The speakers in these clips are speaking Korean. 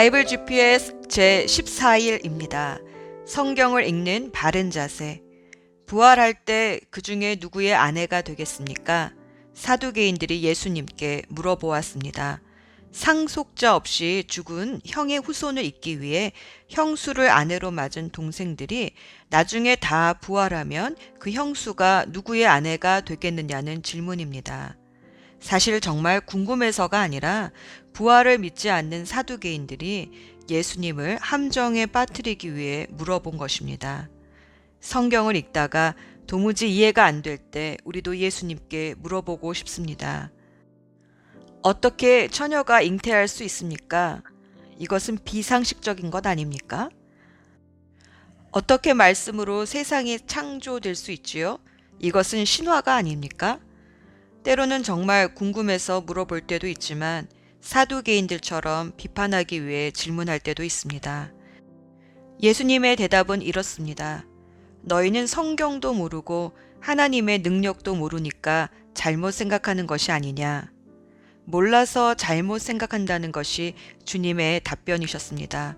바이블 GPS 제 14일입니다. 성경을 읽는 바른 자세. 부활할 때 그 중에 누구의 아내가 되겠습니까? 사두개인들이 예수님께 물어보았습니다. 상속자 없이 죽은 형의 후손을 잇기 위해 형수를 아내로 맞은 동생들이 나중에 다 부활하면 그 형수가 누구의 아내가 되겠느냐는 질문입니다. 사실 정말 궁금해서가 아니라 부활을 믿지 않는 사두개인들이 예수님을 함정에 빠뜨리기 위해 물어본 것입니다. 성경을 읽다가 도무지 이해가 안 될 때 우리도 예수님께 물어보고 싶습니다. 어떻게 처녀가 잉태할 수 있습니까? 이것은 비상식적인 것 아닙니까? 어떻게 말씀으로 세상이 창조될 수 있지요? 이것은 신화가 아닙니까? 때로는 정말 궁금해서 물어볼 때도 있지만 사두개인들처럼 비판하기 위해 질문할 때도 있습니다. 예수님의 대답은 이렇습니다. 너희는 성경도 모르고 하나님의 능력도 모르니까 잘못 생각하는 것이 아니냐. 몰라서 잘못 생각한다는 것이 주님의 답변이셨습니다.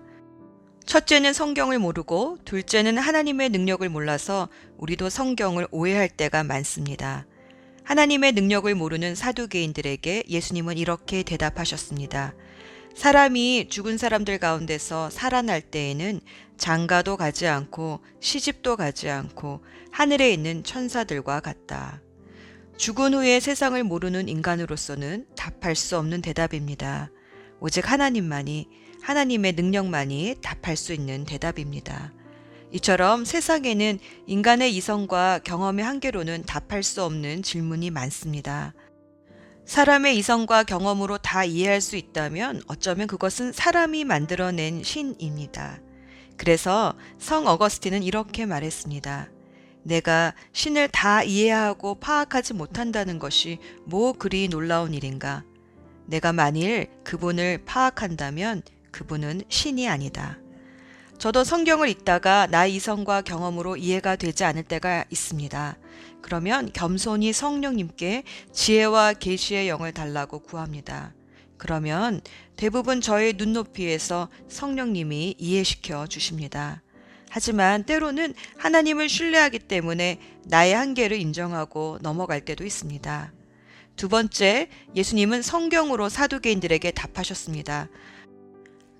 첫째는 성경을 모르고 둘째는 하나님의 능력을 몰라서 우리도 성경을 오해할 때가 많습니다. 하나님의 능력을 모르는 사두개인들에게 예수님은 이렇게 대답하셨습니다. 사람이 죽은 사람들 가운데서 살아날 때에는 장가도 가지 않고 시집도 가지 않고 하늘에 있는 천사들과 같다. 죽은 후에 세상을 모르는 인간으로서는 답할 수 없는 대답입니다. 오직 하나님만이, 하나님의 능력만이 답할 수 있는 대답입니다. 이처럼 세상에는 인간의 이성과 경험의 한계로는 답할 수 없는 질문이 많습니다. 사람의 이성과 경험으로 다 이해할 수 있다면 어쩌면 그것은 사람이 만들어낸 신입니다. 그래서 성 어거스틴은 이렇게 말했습니다. 내가 신을 다 이해하고 파악하지 못한다는 것이 뭐 그리 놀라운 일인가. 내가 만일 그분을 파악한다면 그분은 신이 아니다. 저도 성경을 읽다가 나의 이성과 경험으로 이해가 되지 않을 때가 있습니다. 그러면 겸손히 성령님께 지혜와 계시의 영을 달라고 구합니다. 그러면 대부분 저의 눈높이에서 성령님이 이해시켜 주십니다. 하지만 때로는 하나님을 신뢰하기 때문에 나의 한계를 인정하고 넘어갈 때도 있습니다. 두 번째, 예수님은 성경으로 사두개인들에게 답하셨습니다.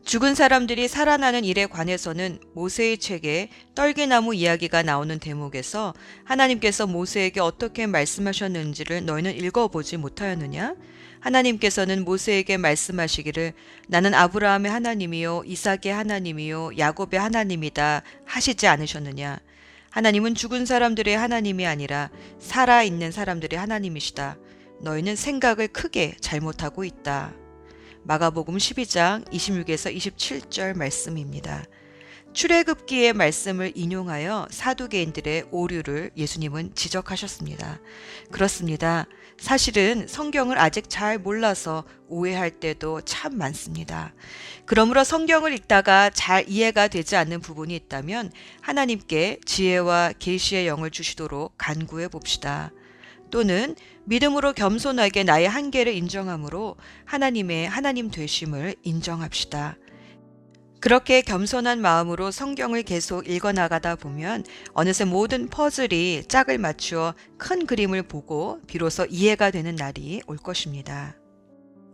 죽은 사람들이 살아나는 일에 관해서는 모세의 책에 떨기나무 이야기가 나오는 대목에서 하나님께서 모세에게 어떻게 말씀하셨는지를 너희는 읽어보지 못하였느냐? 하나님께서는 모세에게 말씀하시기를 나는 아브라함의 하나님이요 이삭의 하나님이요 야곱의 하나님이다 하시지 않으셨느냐? 하나님은 죽은 사람들의 하나님이 아니라 살아 있는 사람들의 하나님이시다. 너희는 생각을 크게 잘못하고 있다. 마가복음 12장 26에서 27절 말씀입니다. 출애굽기의 말씀을 인용하여 사두개인들의 오류를 예수님은 지적하셨습니다. 그렇습니다. 사실은 성경을 아직 잘 몰라서 오해할 때도 참 많습니다. 그러므로 성경을 읽다가 잘 이해가 되지 않는 부분이 있다면 하나님께 지혜와 계시의 영을 주시도록 간구해 봅시다. 또는 믿음으로 겸손하게 나의 한계를 인정함으로 하나님의 하나님 되심을 인정합시다. 그렇게 겸손한 마음으로 성경을 계속 읽어나가다 보면 어느새 모든 퍼즐이 짝을 맞추어 큰 그림을 보고 비로소 이해가 되는 날이 올 것입니다.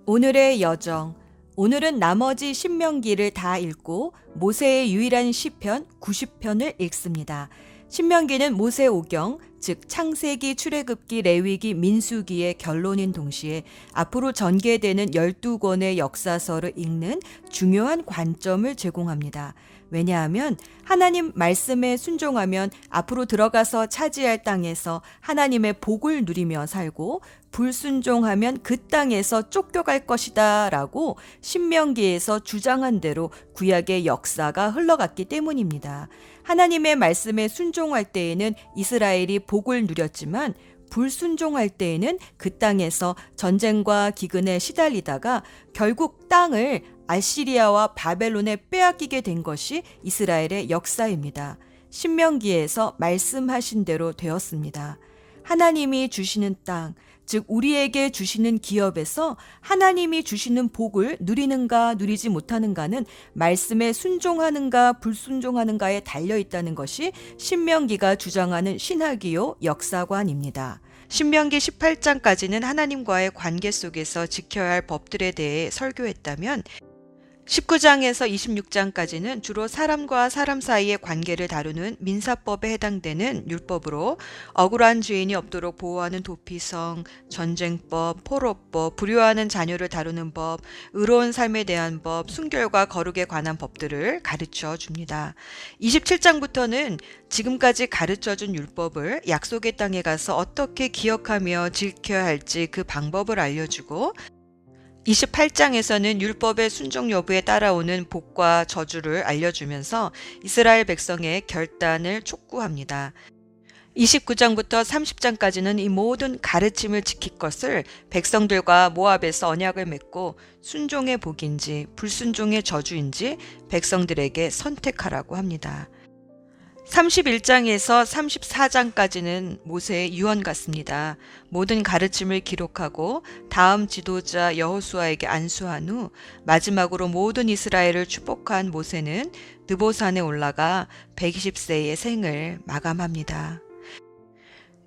오늘의 여정. 오늘은 나머지 신명기를 다 읽고 모세의 유일한 시편 90편을 읽습니다. 신명기는 모세 오경, 즉 창세기, 출애굽기, 레위기, 민수기의 결론인 동시에 앞으로 전개되는 12권의 역사서를 읽는 중요한 관점을 제공합니다. 왜냐하면 하나님 말씀에 순종하면 앞으로 들어가서 차지할 땅에서 하나님의 복을 누리며 살고 불순종하면 그 땅에서 쫓겨갈 것이다 라고 신명기에서 주장한 대로 구약의 역사가 흘러갔기 때문입니다. 하나님의 말씀에 순종할 때에는 이스라엘이 복을 누렸지만 불순종할 때에는 그 땅에서 전쟁과 기근에 시달리다가 결국 땅을 아시리아와 바벨론에 빼앗기게 된 것이 이스라엘의 역사입니다. 신명기에서 말씀하신 대로 되었습니다. 하나님이 주시는 땅, 즉 우리에게 주시는 기업에서 하나님이 주시는 복을 누리는가 누리지 못하는가는 말씀에 순종하는가 불순종하는가에 달려 있다는 것이 신명기가 주장하는 신학이요 역사관입니다. 신명기 18장까지는 하나님과의 관계 속에서 지켜야 할 법들에 대해 설교했다면 19장에서 26장까지는 주로 사람과 사람 사이의 관계를 다루는 민사법에 해당되는 율법으로 억울한 죄인이 없도록 보호하는 도피성, 전쟁법, 포로법, 불효하는 자녀를 다루는 법, 의로운 삶에 대한 법, 순결과 거룩에 관한 법들을 가르쳐 줍니다. 27장부터는 지금까지 가르쳐 준 율법을 약속의 땅에 가서 어떻게 기억하며 지켜야 할지 그 방법을 알려주고 28장에서는 율법의 순종 여부에 따라오는 복과 저주를 알려주면서 이스라엘 백성의 결단을 촉구합니다. 29장부터 30장까지는 이 모든 가르침을 지킬 것을 백성들과 모압에서 언약을 맺고 순종의 복인지 불순종의 저주인지 백성들에게 선택하라고 합니다. 31장에서 34장까지는 모세의 유언 같습니다. 모든 가르침을 기록하고 다음 지도자 여호수아에게 안수한 후 마지막으로 모든 이스라엘을 축복한 모세는 느보산에 올라가 120세의 생을 마감합니다.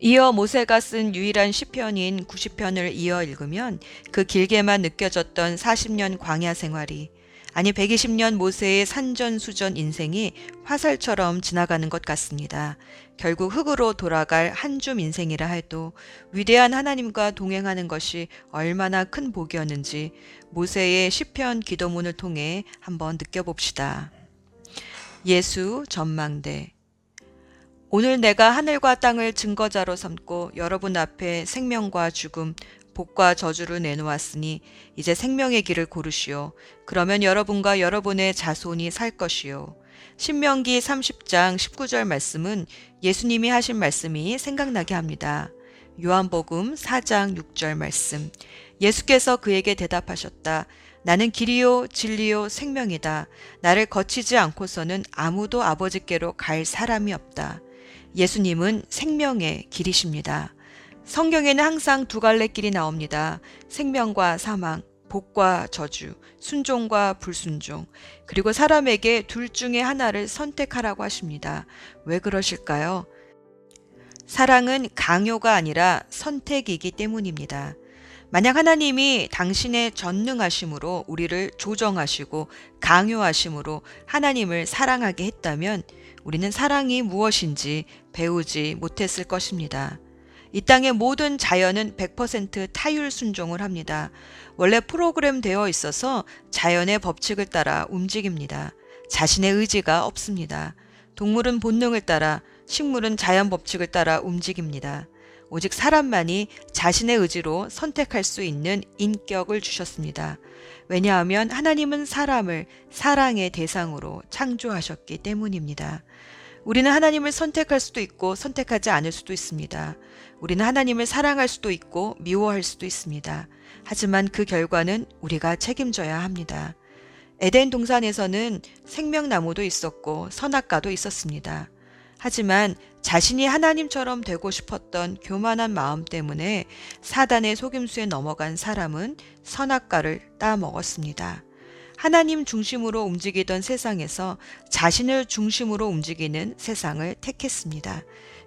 이어 모세가 쓴 유일한 시편인 90편을 이어 읽으면 그 길게만 느껴졌던 40년 광야 생활이 아니 120년 모세의 산전수전 인생이 화살처럼 지나가는 것 같습니다. 결국 흙으로 돌아갈 한 줌 인생이라 해도 위대한 하나님과 동행하는 것이 얼마나 큰 복이었는지 모세의 시편 기도문을 통해 한번 느껴봅시다. 예수 전망대 오늘 내가 하늘과 땅을 증거자로 삼고 여러분 앞에 생명과 죽음, 복과 저주를 내놓았으니 이제 생명의 길을 고르시오. 그러면 여러분과 여러분의 자손이 살 것이요. 신명기 30장 19절 말씀은 예수님이 하신 말씀이 생각나게 합니다. 요한복음 4장 6절 말씀. 예수께서 그에게 대답하셨다. 나는 길이요, 진리요, 생명이다. 나를 거치지 않고서는 아무도 아버지께로 갈 사람이 없다. 예수님은 생명의 길이십니다. 성경에는 항상 두 갈래 길이 나옵니다. 생명과 사망, 복과 저주, 순종과 불순종, 그리고 사람에게 둘 중에 하나를 선택하라고 하십니다. 왜 그러실까요? 사랑은 강요가 아니라 선택이기 때문입니다. 만약 하나님이 당신의 전능하심으로 우리를 조정하시고 강요하심으로 하나님을 사랑하게 했다면 우리는 사랑이 무엇인지 배우지 못했을 것입니다. 이 땅의 모든 자연은 100% 타율 순종을 합니다. 원래 프로그램 되어 있어서 자연의 법칙을 따라 움직입니다. 자신의 의지가 없습니다. 동물은 본능을 따라, 식물은 자연 법칙을 따라 움직입니다. 오직 사람만이 자신의 의지로 선택할 수 있는 인격을 주셨습니다. 왜냐하면 하나님은 사람을 사랑의 대상으로 창조하셨기 때문입니다. 우리는 하나님을 선택할 수도 있고 선택하지 않을 수도 있습니다. 우리는 하나님을 사랑할 수도 있고 미워할 수도 있습니다. 하지만 그 결과는 우리가 책임져야 합니다. 에덴 동산에서는 생명나무도 있었고 선악과도 있었습니다. 하지만 자신이 하나님처럼 되고 싶었던 교만한 마음 때문에 사단의 속임수에 넘어간 사람은 선악과를 따먹었습니다. 하나님 중심으로 움직이던 세상에서 자신을 중심으로 움직이는 세상을 택했습니다.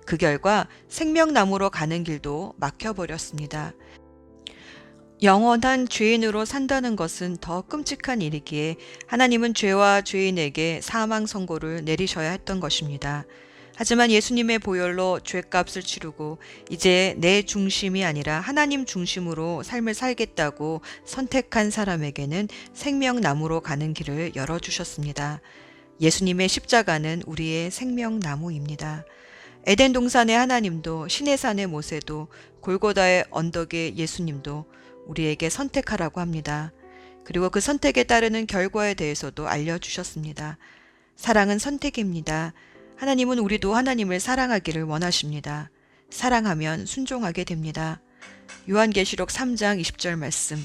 그 결과 생명나무로 가는 길도 막혀버렸습니다. 영원한 죄인으로 산다는 것은 더 끔찍한 일이기에 하나님은 죄와 죄인에게 사망 선고를 내리셔야 했던 것입니다. 하지만 예수님의 보혈로 죄값을 치르고 이제 내 중심이 아니라 하나님 중심으로 삶을 살겠다고 선택한 사람에게는 생명나무로 가는 길을 열어주셨습니다. 예수님의 십자가는 우리의 생명나무입니다. 에덴 동산의 하나님도 신의 산의 모세도 골고다의 언덕의 예수님도 우리에게 선택하라고 합니다. 그리고 그 선택에 따르는 결과에 대해서도 알려주셨습니다. 사랑은 선택입니다. 하나님은 우리도 하나님을 사랑하기를 원하십니다. 사랑하면 순종하게 됩니다. 요한계시록 3장 20절 말씀.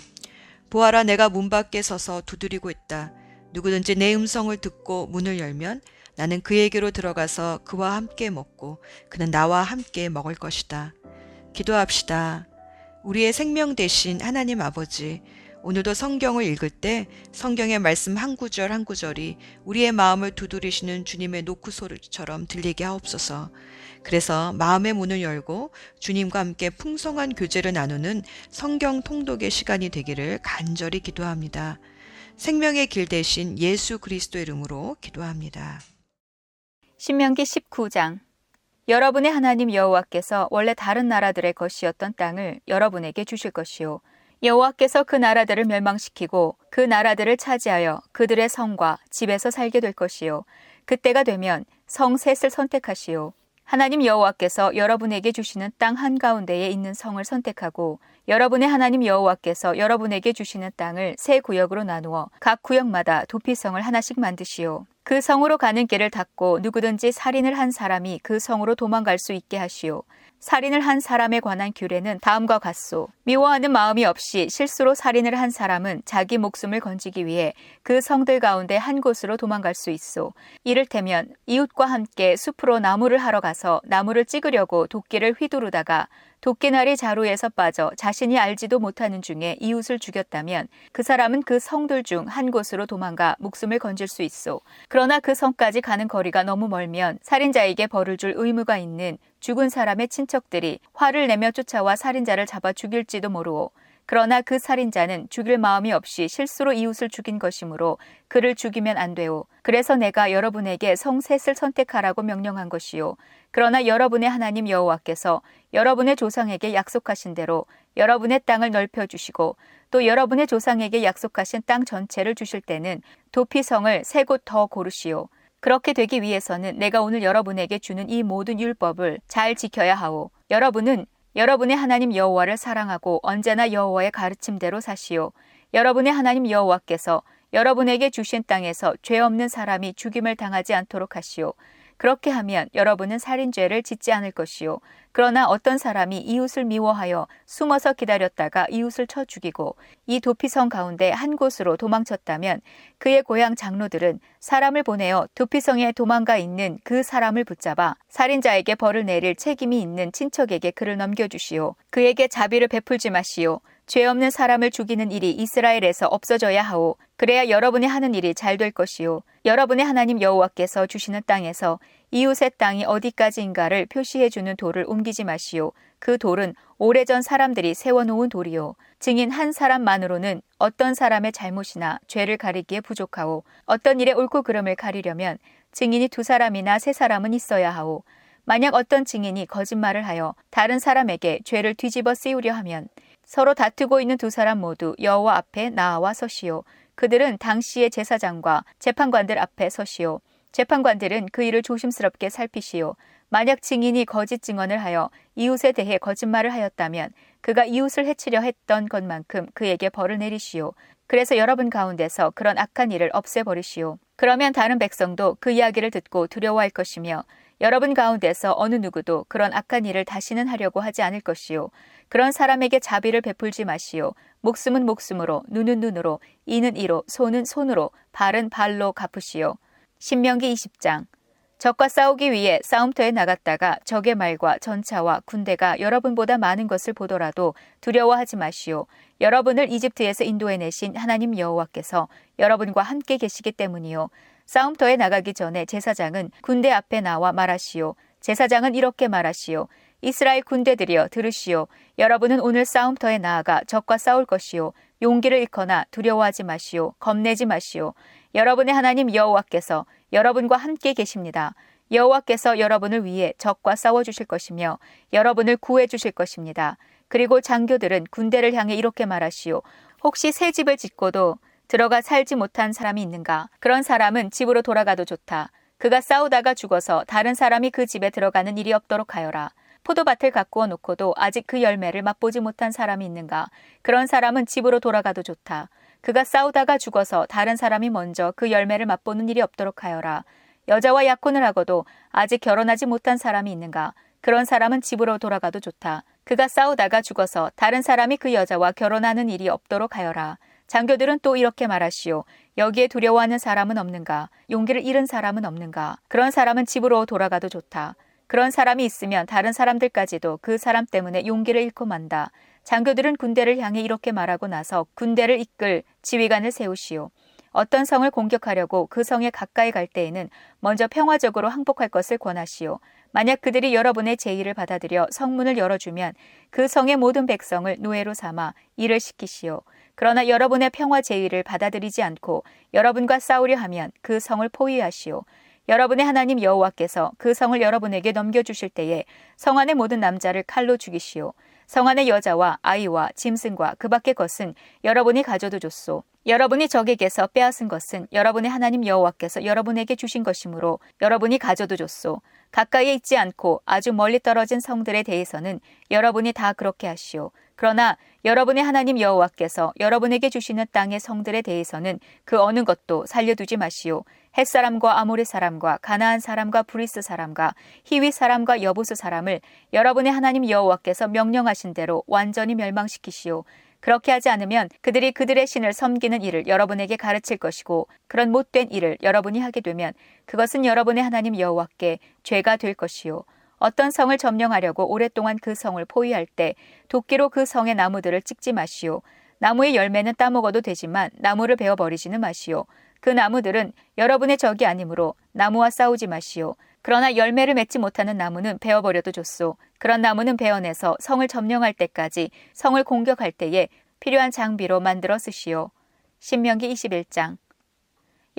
보아라 내가 문 밖에 서서 두드리고 있다. 누구든지 내 음성을 듣고 문을 열면 나는 그에게로 들어가서 그와 함께 먹고 그는 나와 함께 먹을 것이다. 기도합시다. 우리의 생명 대신 하나님 아버지, 오늘도 성경을 읽을 때 성경의 말씀 한 구절 한 구절이 우리의 마음을 두드리시는 주님의 노크 소리처럼 들리게 하옵소서. 그래서 마음의 문을 열고 주님과 함께 풍성한 교제를 나누는 성경 통독의 시간이 되기를 간절히 기도합니다. 생명의 길 대신 예수 그리스도 이름으로 기도합니다. 신명기 19장. 여러분의 하나님 여호와께서 원래 다른 나라들의 것이었던 땅을 여러분에게 주실 것이요. 여호와께서 그 나라들을 멸망시키고 그 나라들을 차지하여 그들의 성과 집에서 살게 될 것이요. 그때가 되면 성 셋을 선택하시오. 하나님 여호와께서 여러분에게 주시는 땅 한가운데에 있는 성을 선택하고 여러분의 하나님 여호와께서 여러분에게 주시는 땅을 세 구역으로 나누어 각 구역마다 도피성을 하나씩 만드시오. 그 성으로 가는 길을 닫고 누구든지 살인을 한 사람이 그 성으로 도망갈 수 있게 하시오. 살인을 한 사람에 관한 규례는 다음과 같소. 미워하는 마음이 없이 실수로 살인을 한 사람은 자기 목숨을 건지기 위해 그 성들 가운데 한 곳으로 도망갈 수 있소. 이를테면 이웃과 함께 숲으로 나무를 하러 가서 나무를 찍으려고 도끼를 휘두르다가 도끼날이 자루에서 빠져 자신이 알지도 못하는 중에 이웃을 죽였다면 그 사람은 그 성들 중 한 곳으로 도망가 목숨을 건질 수 있어. 그러나 그 성까지 가는 거리가 너무 멀면 살인자에게 벌을 줄 의무가 있는 죽은 사람의 친척들이 화를 내며 쫓아와 살인자를 잡아 죽일지도 모르오. 그러나 그 살인자는 죽일 마음이 없이 실수로 이웃을 죽인 것이므로 그를 죽이면 안 되오. 그래서 내가 여러분에게 성 셋을 선택하라고 명령한 것이요. 그러나 여러분의 하나님 여호와께서 여러분의 조상에게 약속하신 대로 여러분의 땅을 넓혀 주시고 또 여러분의 조상에게 약속하신 땅 전체를 주실 때는 도피성을 세 곳 더 고르시오. 그렇게 되기 위해서는 내가 오늘 여러분에게 주는 이 모든 율법을 잘 지켜야 하오. 여러분은 여러분의 하나님 여호와를 사랑하고 언제나 여호와의 가르침대로 사시오. 여러분의 하나님 여호와께서 여러분에게 주신 땅에서 죄 없는 사람이 죽임을 당하지 않도록 하시오. 그렇게 하면 여러분은 살인죄를 짓지 않을 것이요. 그러나 어떤 사람이 이웃을 미워하여 숨어서 기다렸다가 이웃을 쳐 죽이고 이 도피성 가운데 한 곳으로 도망쳤다면 그의 고향 장로들은 사람을 보내어 도피성에 도망가 있는 그 사람을 붙잡아 살인자에게 벌을 내릴 책임이 있는 친척에게 그를 넘겨주시오. 그에게 자비를 베풀지 마시오. 죄 없는 사람을 죽이는 일이 이스라엘에서 없어져야 하오. 그래야 여러분이 하는 일이 잘 될 것이요. 여러분의 하나님 여호와께서 주시는 땅에서 이웃의 땅이 어디까지인가를 표시해 주는 돌을 옮기지 마시오. 그 돌은 오래전 사람들이 세워놓은 돌이요. 증인 한 사람만으로는 어떤 사람의 잘못이나 죄를 가리기에 부족하오. 어떤 일의 옳고 그름을 가리려면 증인이 두 사람이나 세 사람은 있어야 하오. 만약 어떤 증인이 거짓말을 하여 다른 사람에게 죄를 뒤집어 씌우려 하면 서로 다투고 있는 두 사람 모두 여호와 앞에 나와 서시오. 그들은 당시의 제사장과 재판관들 앞에 서시오. 재판관들은 그 일을 조심스럽게 살피시오. 만약 증인이 거짓 증언을 하여 이웃에 대해 거짓말을 하였다면 그가 이웃을 해치려 했던 것만큼 그에게 벌을 내리시오. 그래서 여러분 가운데서 그런 악한 일을 없애버리시오. 그러면 다른 백성도 그 이야기를 듣고 두려워할 것이며 여러분 가운데서 어느 누구도 그런 악한 일을 다시는 하려고 하지 않을 것이요. 그런 사람에게 자비를 베풀지 마시오. 목숨은 목숨으로, 눈은 눈으로, 이는 이로, 손은 손으로, 발은 발로 갚으시오. 신명기 20장. 적과 싸우기 위해 싸움터에 나갔다가 적의 말과 전차와 군대가 여러분보다 많은 것을 보더라도 두려워하지 마시오. 여러분을 이집트에서 인도해내신 하나님 여호와께서 여러분과 함께 계시기 때문이요. 싸움터에 나가기 전에 제사장은 군대 앞에 나와 말하시오. 제사장은 이렇게 말하시오. 이스라엘 군대들이여 들으시오. 여러분은 오늘 싸움터에 나아가 적과 싸울 것이요. 용기를 잃거나 두려워하지 마시오. 겁내지 마시오. 여러분의 하나님 여호와께서 여러분과 함께 계십니다. 여호와께서 여러분을 위해 적과 싸워 주실 것이며 여러분을 구해 주실 것입니다. 그리고 장교들은 군대를 향해 이렇게 말하시오. 혹시 새 집을 짓고도 들어가 살지 못한 사람이 있는가? 그런 사람은 집으로 돌아가도 좋다. 그가 싸우다가 죽어서 다른 사람이 그 집에 들어가는 일이 없도록 하여라. 포도밭을 가꾸어 놓고도 아직 그 열매를 맛보지 못한 사람이 있는가? 그런 사람은 집으로 돌아가도 좋다. 그가 싸우다가 죽어서 다른 사람이 먼저 그 열매를 맛보는 일이 없도록 하여라. 여자와 약혼을 하고도 아직 결혼하지 못한 사람이 있는가? 그런 사람은 집으로 돌아가도 좋다. 그가 싸우다가 죽어서 다른 사람이 그 여자와 결혼하는 일이 없도록 하여라. 장교들은 또 이렇게 말하시오. 여기에 두려워하는 사람은 없는가? 용기를 잃은 사람은 없는가? 그런 사람은 집으로 돌아가도 좋다. 그런 사람이 있으면 다른 사람들까지도 그 사람 때문에 용기를 잃고 만다. 장교들은 군대를 향해 이렇게 말하고 나서 군대를 이끌 지휘관을 세우시오. 어떤 성을 공격하려고 그 성에 가까이 갈 때에는 먼저 평화적으로 항복할 것을 권하시오. 만약 그들이 여러분의 제의를 받아들여 성문을 열어주면 그 성의 모든 백성을 노예로 삼아 일을 시키시오. 그러나 여러분의 평화 제의를 받아들이지 않고 여러분과 싸우려 하면 그 성을 포위하시오. 여러분의 하나님 여호와께서 그 성을 여러분에게 넘겨주실 때에 성 안의 모든 남자를 칼로 죽이시오. 성 안의 여자와 아이와 짐승과 그 밖의 것은 여러분이 가져도 줬소. 여러분이 적에게서 빼앗은 것은 여러분의 하나님 여호와께서 여러분에게 주신 것이므로 여러분이 가져도 줬소. 가까이에 있지 않고 아주 멀리 떨어진 성들에 대해서는 여러분이 다 그렇게 하시오. 그러나 여러분의 하나님 여호와께서 여러분에게 주시는 땅의 성들에 대해서는 그 어느 것도 살려두지 마시오. 헷 사람과 아모리 사람과 가나안 사람과 브리스 사람과 히위 사람과 여부스 사람을 여러분의 하나님 여호와께서 명령하신 대로 완전히 멸망시키시오. 그렇게 하지 않으면 그들이 그들의 신을 섬기는 일을 여러분에게 가르칠 것이고 그런 못된 일을 여러분이 하게 되면 그것은 여러분의 하나님 여호와께 죄가 될 것이요. 어떤 성을 점령하려고 오랫동안 그 성을 포위할 때 도끼로 그 성의 나무들을 찍지 마시오. 나무의 열매는 따먹어도 되지만 나무를 베어 버리지는 마시오. 그 나무들은 여러분의 적이 아니므로 나무와 싸우지 마시오. 그러나 열매를 맺지 못하는 나무는 베어 버려도 좋소. 그런 나무는 베어내서 성을 점령할 때까지 성을 공격할 때에 필요한 장비로 만들어 쓰시오. 신명기 21장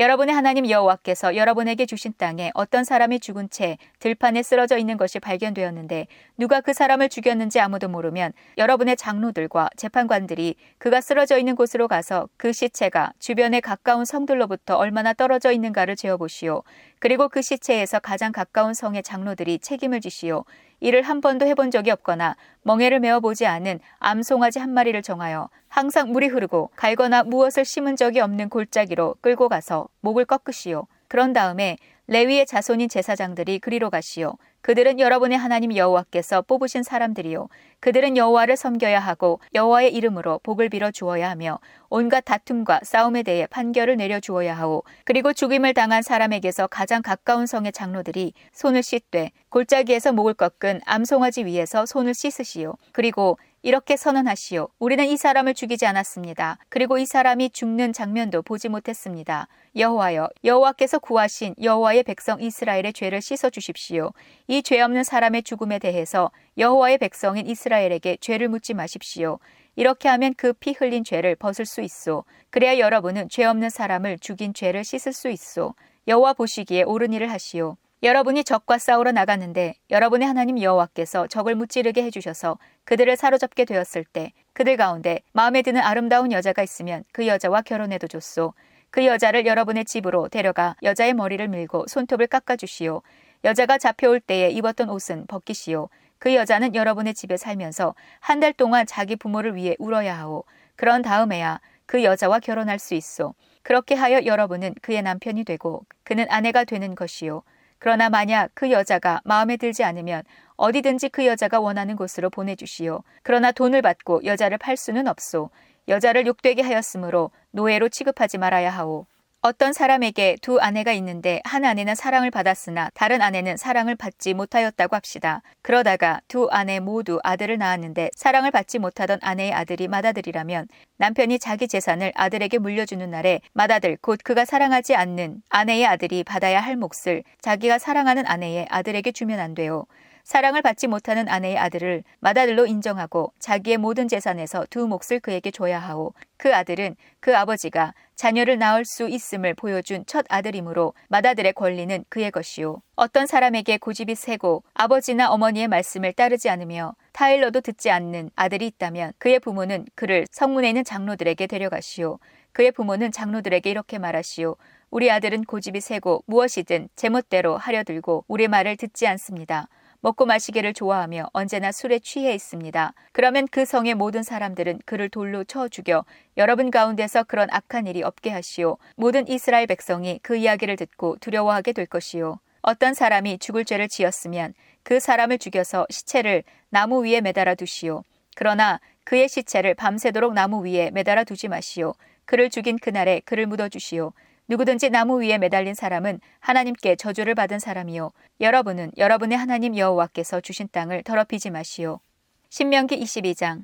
여러분의 하나님 여호와께서 여러분에게 주신 땅에 어떤 사람이 죽은 채 들판에 쓰러져 있는 것이 발견되었는데 누가 그 사람을 죽였는지 아무도 모르면 여러분의 장로들과 재판관들이 그가 쓰러져 있는 곳으로 가서 그 시체가 주변에 가까운 성들로부터 얼마나 떨어져 있는가를 재어보시오. 그리고 그 시체에서 가장 가까운 성의 장로들이 책임을 지시오. 이를 한 번도 해본 적이 없거나 멍에를 메어보지 않은 암송아지 한 마리를 정하여 항상 물이 흐르고 갈거나 무엇을 심은 적이 없는 골짜기로 끌고 가서 목을 꺾으시오. 그런 다음에 레위의 자손인 제사장들이 그리로 가시오. 그들은 여러분의 하나님 여호와께서 뽑으신 사람들이요. 그들은 여호와를 섬겨야 하고 여호와의 이름으로 복을 빌어 주어야 하며 온갖 다툼과 싸움에 대해 판결을 내려 주어야 하오. 그리고 죽임을 당한 사람에게서 가장 가까운 성의 장로들이 손을 씻되 골짜기에서 목을 꺾은 암송아지 위에서 손을 씻으시오. 그리고 이렇게 선언하시오. 우리는 이 사람을 죽이지 않았습니다. 그리고 이 사람이 죽는 장면도 보지 못했습니다. 여호와여, 여호와께서 구하신 여호와의 백성 이스라엘의 죄를 씻어 주십시오. 이 죄 없는 사람의 죽음에 대해서 여호와의 백성인 이스라엘에게 죄를 묻지 마십시오. 이렇게 하면 그 피 흘린 죄를 벗을 수 있소. 그래야 여러분은 죄 없는 사람을 죽인 죄를 씻을 수 있소. 여호와 보시기에 옳은 일을 하시오. 여러분이 적과 싸우러 나갔는데 여러분의 하나님 여호와께서 적을 무찌르게 해주셔서 그들을 사로잡게 되었을 때 그들 가운데 마음에 드는 아름다운 여자가 있으면 그 여자와 결혼해도 좋소. 그 여자를 여러분의 집으로 데려가 여자의 머리를 밀고 손톱을 깎아주시오. 여자가 잡혀올 때에 입었던 옷은 벗기시오. 그 여자는 여러분의 집에 살면서 한 달 동안 자기 부모를 위해 울어야 하오. 그런 다음에야 그 여자와 결혼할 수 있소. 그렇게 하여 여러분은 그의 남편이 되고 그는 아내가 되는 것이요. 그러나 만약 그 여자가 마음에 들지 않으면 어디든지 그 여자가 원하는 곳으로 보내주시오. 그러나 돈을 받고 여자를 팔 수는 없소. 여자를 욕되게 하였으므로 노예로 취급하지 말아야 하오. 어떤 사람에게 두 아내가 있는데 한 아내는 사랑을 받았으나 다른 아내는 사랑을 받지 못하였다고 합시다. 그러다가 두 아내 모두 아들을 낳았는데 사랑을 받지 못하던 아내의 아들이 맏아들이라면 남편이 자기 재산을 아들에게 물려주는 날에 맏아들 곧 그가 사랑하지 않는 아내의 아들이 받아야 할 몫을 자기가 사랑하는 아내의 아들에게 주면 안 돼요. 사랑을 받지 못하는 아내의 아들을 맏아들로 인정하고 자기의 모든 재산에서 두 몫을 그에게 줘야 하오. 그 아들은 그 아버지가 자녀를 낳을 수 있음을 보여준 첫 아들이므로 맏아들의 권리는 그의 것이오. 어떤 사람에게 고집이 세고 아버지나 어머니의 말씀을 따르지 않으며 타일러도 듣지 않는 아들이 있다면 그의 부모는 그를 성문에 있는 장로들에게 데려가시오. 그의 부모는 장로들에게 이렇게 말하시오. 우리 아들은 고집이 세고 무엇이든 제멋대로 하려 들고 우리 말을 듣지 않습니다. 먹고 마시기를 좋아하며 언제나 술에 취해 있습니다. 그러면 그 성의 모든 사람들은 그를 돌로 쳐 죽여 여러분 가운데서 그런 악한 일이 없게 하시오. 모든 이스라엘 백성이 그 이야기를 듣고 두려워하게 될 것이오. 어떤 사람이 죽을 죄를 지었으면 그 사람을 죽여서 시체를 나무 위에 매달아 두시오. 그러나 그의 시체를 밤새도록 나무 위에 매달아 두지 마시오. 그를 죽인 그날에 그를 묻어 주시오. 누구든지 나무 위에 매달린 사람은 하나님께 저주를 받은 사람이요. 여러분은 여러분의 하나님 여호와께서 주신 땅을 더럽히지 마시오. 신명기 22장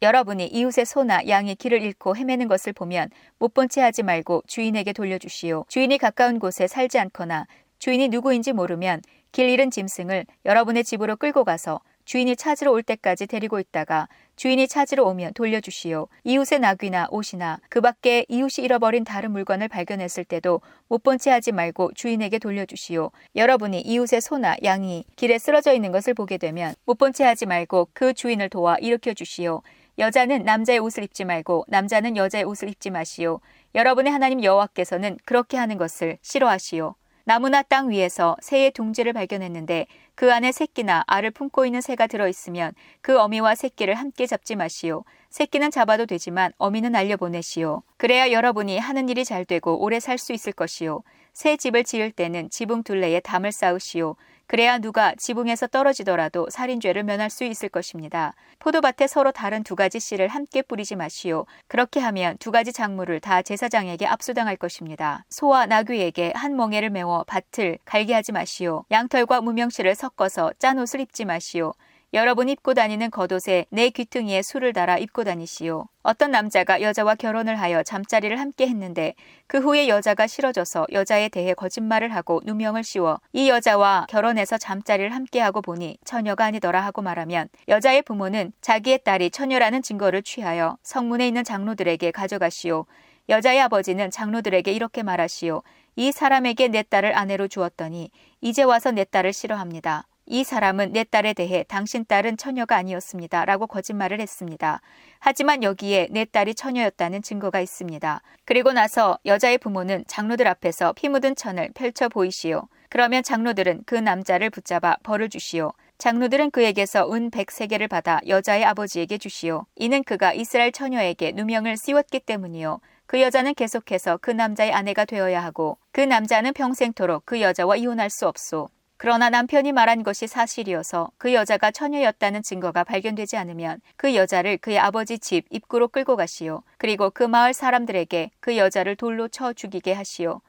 여러분이 이웃의 소나 양이 길을 잃고 헤매는 것을 보면 못 본 채 하지 말고 주인에게 돌려주시오. 주인이 가까운 곳에 살지 않거나 주인이 누구인지 모르면 길 잃은 짐승을 여러분의 집으로 끌고 가서 주인이 찾으러 올 때까지 데리고 있다가 주인이 찾으러 오면 돌려주시오. 이웃의 나귀나 옷이나 그 밖에 이웃이 잃어버린 다른 물건을 발견했을 때도 못 본 채 하지 말고 주인에게 돌려주시오. 여러분이 이웃의 소나 양이 길에 쓰러져 있는 것을 보게 되면 못 본 채 하지 말고 그 주인을 도와 일으켜 주시오. 여자는 남자의 옷을 입지 말고 남자는 여자의 옷을 입지 마시오. 여러분의 하나님 여호와께서는 그렇게 하는 것을 싫어하시오. 나무나 땅 위에서 새의 둥지를 발견했는데 그 안에 새끼나 알을 품고 있는 새가 들어있으면 그 어미와 새끼를 함께 잡지 마시오. 새끼는 잡아도 되지만 어미는 날려보내시오. 그래야 여러분이 하는 일이 잘 되고 오래 살 수 있을 것이오. 새 집을 지을 때는 지붕 둘레에 담을 쌓으시오. 그래야 누가 지붕에서 떨어지더라도 살인죄를 면할 수 있을 것입니다. 포도밭에 서로 다른 두 가지 씨를 함께 뿌리지 마시오. 그렇게 하면 두 가지 작물을 다 제사장에게 압수당할 것입니다. 소와 나귀에게 한 멍에를 메워 밭을 갈게 하지 마시오. 양털과 무명실을 섞어서 짠 옷을 입지 마시오. 여러분 입고 다니는 겉옷에 내 귀퉁이에 술을 달아 입고 다니시오. 어떤 남자가 여자와 결혼을 하여 잠자리를 함께 했는데 그 후에 여자가 싫어져서 여자에 대해 거짓말을 하고 누명을 씌워 이 여자와 결혼해서 잠자리를 함께 하고 보니 처녀가 아니더라 하고 말하면 여자의 부모는 자기의 딸이 처녀라는 증거를 취하여 성문에 있는 장로들에게 가져가시오. 여자의 아버지는 장로들에게 이렇게 말하시오. 이 사람에게 내 딸을 아내로 주었더니 이제 와서 내 딸을 싫어합니다. 이 사람은 내 딸에 대해 당신 딸은 처녀가 아니었습니다. 라고 거짓말을 했습니다. 하지만 여기에 내 딸이 처녀였다는 증거가 있습니다. 그리고 나서 여자의 부모는 장로들 앞에서 피 묻은 천을 펼쳐 보이시오. 그러면 장로들은 그 남자를 붙잡아 벌을 주시오. 장로들은 그에게서 은 100세계를 받아 여자의 아버지에게 주시오. 이는 그가 이스라엘 처녀에게 누명을 씌웠기 때문이요. 그 여자는 계속해서 그 남자의 아내가 되어야 하고 그 남자는 평생토록 그 여자와 이혼할 수 없소. 그러나 남편이 말한 것이 사실이어서 그 여자가 처녀였다는 증거가 발견되지 않으면 그 여자를 그의 아버지 집 입구로 끌고 가시오. 그리고 그 마을 사람들에게 그 여자를 돌로 쳐 죽이게 하시오.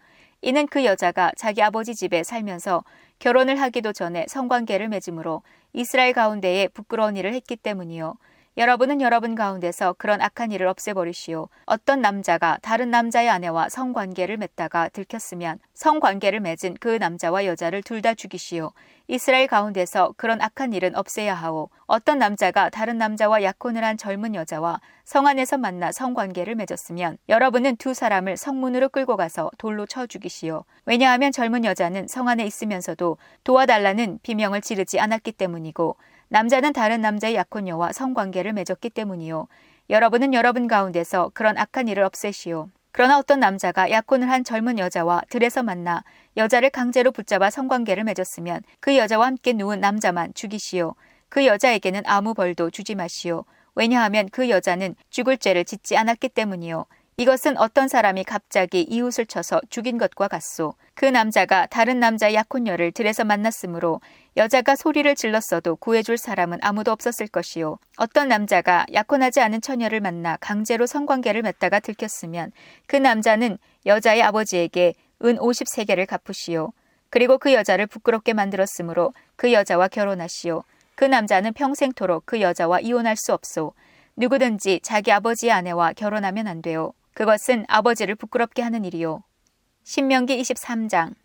이는 그 여자가 자기 아버지 집에 살면서 결혼을 하기도 전에 성관계를 맺음으로 이스라엘 가운데에 부끄러운 일을 했기 때문이요. 여러분은 여러분 가운데서 그런 악한 일을 없애버리시오. 어떤 남자가 다른 남자의 아내와 성관계를 맺다가 들켰으면 성관계를 맺은 그 남자와 여자를 둘 다 죽이시오. 이스라엘 가운데서 그런 악한 일은 없애야 하오. 어떤 남자가 다른 남자와 약혼을 한 젊은 여자와 성 안에서 만나 성관계를 맺었으면 여러분은 두 사람을 성문으로 끌고 가서 돌로 쳐 죽이시오. 왜냐하면 젊은 여자는 성 안에 있으면서도 도와달라는 비명을 지르지 않았기 때문이고 남자는 다른 남자의 약혼녀와 성관계를 맺었기 때문이요. 여러분은 여러분 가운데서 그런 악한 일을 없애시오. 그러나 어떤 남자가 약혼을 한 젊은 여자와 들에서 만나 여자를 강제로 붙잡아 성관계를 맺었으면 그 여자와 함께 누운 남자만 죽이시오. 그 여자에게는 아무 벌도 주지 마시오. 왜냐하면 그 여자는 죽을 죄를 짓지 않았기 때문이요. 이것은 어떤 사람이 갑자기 이웃을 쳐서 죽인 것과 같소. 그 남자가 다른 남자의 약혼녀를 들에서 만났으므로 여자가 소리를 질렀어도 구해줄 사람은 아무도 없었을 것이요. 어떤 남자가 약혼하지 않은 처녀를 만나 강제로 성관계를 맺다가 들켰으면 그 남자는 여자의 아버지에게 은 50세계를 갚으시오. 그리고 그 여자를 부끄럽게 만들었으므로 그 여자와 결혼하시오. 그 남자는 평생토록 그 여자와 이혼할 수 없소. 누구든지 자기 아버지의 아내와 결혼하면 안 돼요. 그것은 아버지를 부끄럽게 하는 일이요. 신명기 23장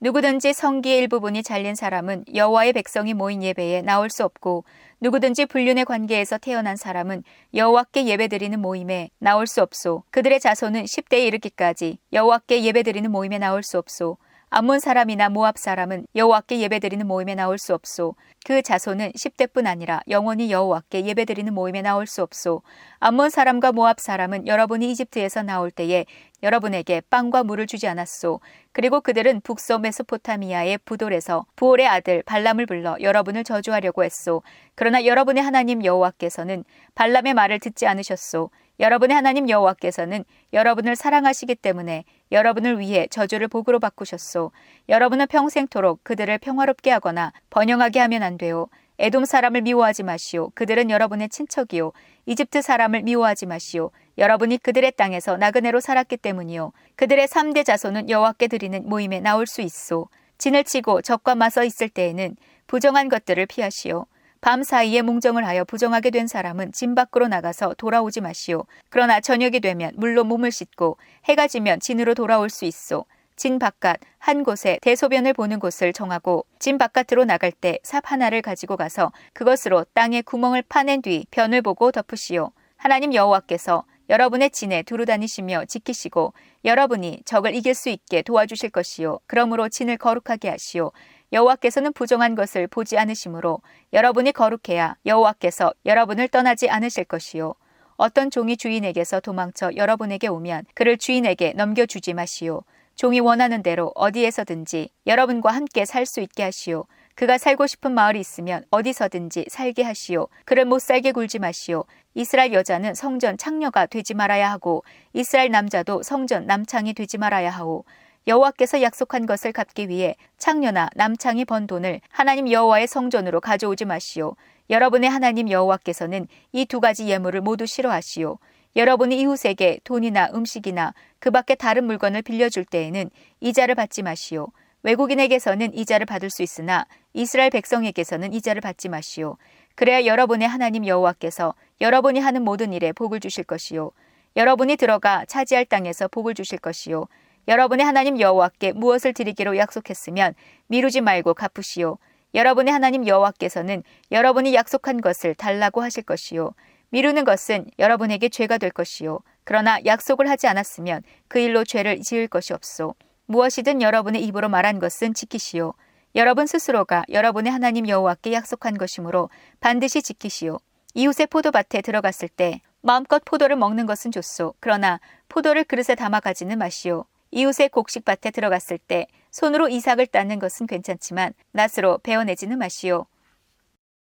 누구든지 성기의 일부분이 잘린 사람은 여호와의 백성이 모인 예배에 나올 수 없고 누구든지 불륜의 관계에서 태어난 사람은 여호와께 예배드리는 모임에 나올 수 없소. 그들의 자손은 10대에 이르기까지 여호와께 예배드리는 모임에 나올 수 없소. 암몬 사람이나 모압 사람은 여호와께 예배드리는 모임에 나올 수 없소. 그 자손은 10대뿐 아니라 영원히 여호와께 예배드리는 모임에 나올 수 없소. 암몬 사람과 모압 사람은 여러분이 이집트에서 나올 때에 여러분에게 빵과 물을 주지 않았소. 그리고 그들은 북서 메소포타미아의 부돌에서 부올의 아들 발람을 불러 여러분을 저주하려고 했소. 그러나 여러분의 하나님 여호와께서는 발람의 말을 듣지 않으셨소. 여러분의 하나님 여호와께서는 여러분을 사랑하시기 때문에 여러분을 위해 저주를 복으로 바꾸셨소. 여러분은 평생토록 그들을 평화롭게 하거나 번영하게 하면 안 돼요. 에돔 사람을 미워하지 마시오. 그들은 여러분의 친척이요. 이집트 사람을 미워하지 마시오. 여러분이 그들의 땅에서 나그네로 살았기 때문이요. 그들의 3대 자손은 여호와께 드리는 모임에 나올 수 있소. 진을 치고 적과 맞서 있을 때에는 부정한 것들을 피하시오. 밤 사이에 몽정을 하여 부정하게 된 사람은 진 밖으로 나가서 돌아오지 마시오. 그러나 저녁이 되면 물로 몸을 씻고 해가 지면 진으로 돌아올 수 있어. 진 바깥 한 곳에 대소변을 보는 곳을 정하고 진 바깥으로 나갈 때 삽 하나를 가지고 가서 그것으로 땅에 구멍을 파낸 뒤 변을 보고 덮으시오. 하나님 여호와께서 여러분의 진에 두루 다니시며 지키시고 여러분이 적을 이길 수 있게 도와주실 것이요. 그러므로 진을 거룩하게 하시오. 여호와께서는 부정한 것을 보지 않으시므로 여러분이 거룩해야 여호와께서 여러분을 떠나지 않으실 것이요. 어떤 종이 주인에게서 도망쳐 여러분에게 오면 그를 주인에게 넘겨주지 마시오. 종이 원하는 대로 어디에서든지 여러분과 함께 살 수 있게 하시오. 그가 살고 싶은 마을이 있으면 어디서든지 살게 하시오. 그를 못 살게 굴지 마시오. 이스라엘 여자는 성전 창녀가 되지 말아야 하고 이스라엘 남자도 성전 남창이 되지 말아야 하오. 여호와께서 약속한 것을 갚기 위해 창녀나 남창이 번 돈을 하나님 여호와의 성전으로 가져오지 마시오. 여러분의 하나님 여호와께서는 이 두 가지 예물을 모두 싫어하시오. 여러분이 이웃에게 돈이나 음식이나 그 밖에 다른 물건을 빌려줄 때에는 이자를 받지 마시오. 외국인에게서는 이자를 받을 수 있으나 이스라엘 백성에게서는 이자를 받지 마시오. 그래야 여러분의 하나님 여호와께서 여러분이 하는 모든 일에 복을 주실 것이요. 여러분이 들어가 차지할 땅에서 복을 주실 것이요. 여러분의 하나님 여호와께 무엇을 드리기로 약속했으면 미루지 말고 갚으시오. 여러분의 하나님 여호와께서는 여러분이 약속한 것을 달라고 하실 것이요. 미루는 것은 여러분에게 죄가 될 것이요. 그러나 약속을 하지 않았으면 그 일로 죄를 지을 것이 없소. 무엇이든 여러분의 입으로 말한 것은 지키시오. 여러분 스스로가 여러분의 하나님 여호와께 약속한 것이므로 반드시 지키시오. 이웃의 포도밭에 들어갔을 때 마음껏 포도를 먹는 것은 좋소. 그러나 포도를 그릇에 담아 가지는 마시오. 이웃의 곡식밭에 들어갔을 때 손으로 이삭을 따는 것은 괜찮지만 낫으로 베어내지는 마시오.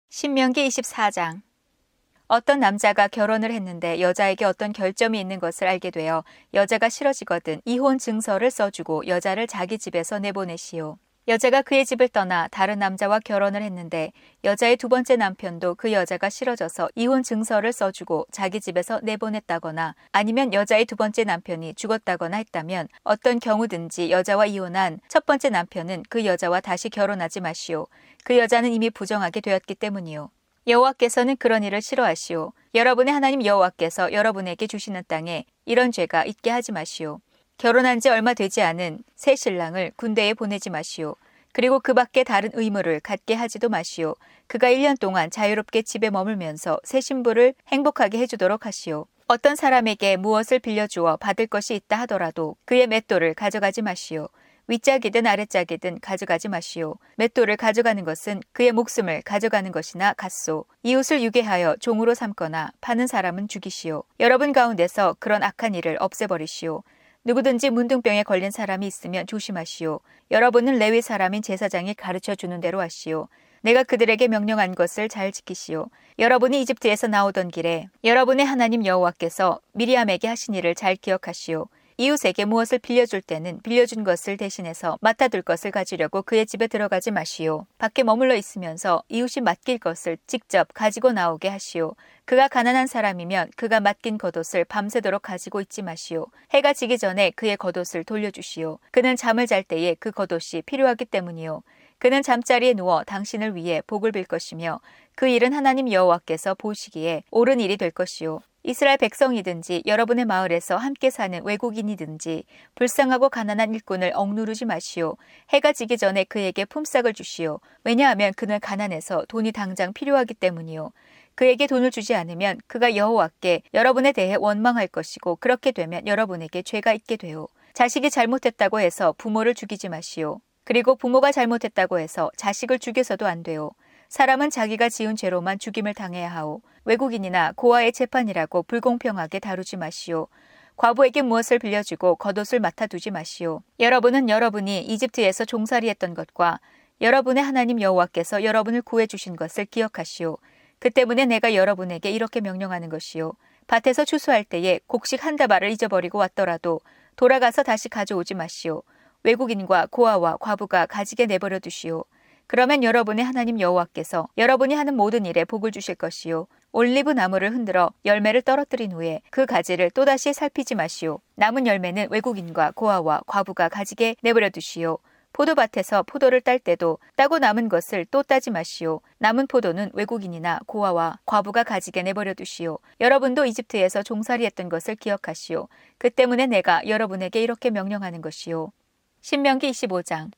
신명기 24장 어떤 남자가 결혼을 했는데 여자에게 어떤 결점이 있는 것을 알게 되어 여자가 싫어지거든 이혼 증서를 써주고 여자를 자기 집에서 내보내시오. 여자가 그의 집을 떠나 다른 남자와 결혼을 했는데 여자의 두 번째 남편도 그 여자가 싫어져서 이혼 증서를 써주고 자기 집에서 내보냈다거나 아니면 여자의 두 번째 남편이 죽었다거나 했다면 어떤 경우든지 여자와 이혼한 첫 번째 남편은 그 여자와 다시 결혼하지 마시오. 그 여자는 이미 부정하게 되었기 때문이요. 여호와께서는 그런 일을 싫어하시오. 여러분의 하나님 여호와께서 여러분에게 주시는 땅에 이런 죄가 있게 하지 마시오. 결혼한 지 얼마 되지 않은 새 신랑을 군대에 보내지 마시오. 그리고 그 밖에 다른 의무를 갖게 하지도 마시오. 그가 1년 동안 자유롭게 집에 머물면서 새 신부를 행복하게 해주도록 하시오. 어떤 사람에게 무엇을 빌려주어 받을 것이 있다 하더라도 그의 맷돌을 가져가지 마시오. 윗짝이든 아랫짝이든 가져가지 마시오. 맷돌을 가져가는 것은 그의 목숨을 가져가는 것이나 같소. 이웃을 유괴하여 종으로 삼거나 파는 사람은 죽이시오. 여러분 가운데서 그런 악한 일을 없애버리시오. 누구든지 문둥병에 걸린 사람이 있으면 조심하시오. 여러분은 레위 사람인 제사장이 가르쳐 주는 대로 하시오. 내가 그들에게 명령한 것을 잘 지키시오. 여러분이 이집트에서 나오던 길에 여러분의 하나님 여호와께서 미리암에게 하신 일을 잘 기억하시오. 이웃에게 무엇을 빌려줄 때는 빌려준 것을 대신해서 맡아둘 것을 가지려고 그의 집에 들어가지 마시오. 밖에 머물러 있으면서 이웃이 맡길 것을 직접 가지고 나오게 하시오. 그가 가난한 사람이면 그가 맡긴 겉옷을 밤새도록 가지고 있지 마시오. 해가 지기 전에 그의 겉옷을 돌려주시오. 그는 잠을 잘 때에 그 겉옷이 필요하기 때문이요. 그는 잠자리에 누워 당신을 위해 복을 빌 것이며 그 일은 하나님 여호와께서 보시기에 옳은 일이 될 것이요. 이스라엘 백성이든지 여러분의 마을에서 함께 사는 외국인이든지 불쌍하고 가난한 일꾼을 억누르지 마시오. 해가 지기 전에 그에게 품삯을 주시오. 왜냐하면 그는 가난해서 돈이 당장 필요하기 때문이요. 그에게 돈을 주지 않으면 그가 여호와께 여러분에 대해 원망할 것이고 그렇게 되면 여러분에게 죄가 있게 되오. 자식이 잘못했다고 해서 부모를 죽이지 마시오. 그리고 부모가 잘못했다고 해서 자식을 죽여서도 안 돼요. 사람은 자기가 지은 죄로만 죽임을 당해야 하오. 외국인이나 고아의 재판이라고 불공평하게 다루지 마시오. 과부에게 무엇을 빌려주고 겉옷을 맡아두지 마시오. 여러분은 여러분이 이집트에서 종살이했던 것과 여러분의 하나님 여호와께서 여러분을 구해주신 것을 기억하시오. 그 때문에 내가 여러분에게 이렇게 명령하는 것이요. 밭에서 추수할 때에 곡식 한 다발을 잊어버리고 왔더라도 돌아가서 다시 가져오지 마시오. 외국인과 고아와 과부가 가지게 내버려 두시오. 그러면 여러분의 하나님 여호와께서 여러분이 하는 모든 일에 복을 주실 것이요. 올리브 나무를 흔들어 열매를 떨어뜨린 후에 그 가지를 또다시 살피지 마시오. 남은 열매는 외국인과 고아와 과부가 가지게 내버려 두시오. 포도밭에서 포도를 딸 때도 따고 남은 것을 또 따지 마시오. 남은 포도는 외국인이나 고아와 과부가 가지게 내버려 두시오. 여러분도 이집트에서 종살이했던 것을 기억하시오. 그 때문에 내가 여러분에게 이렇게 명령하는 것이오. 신명기 25장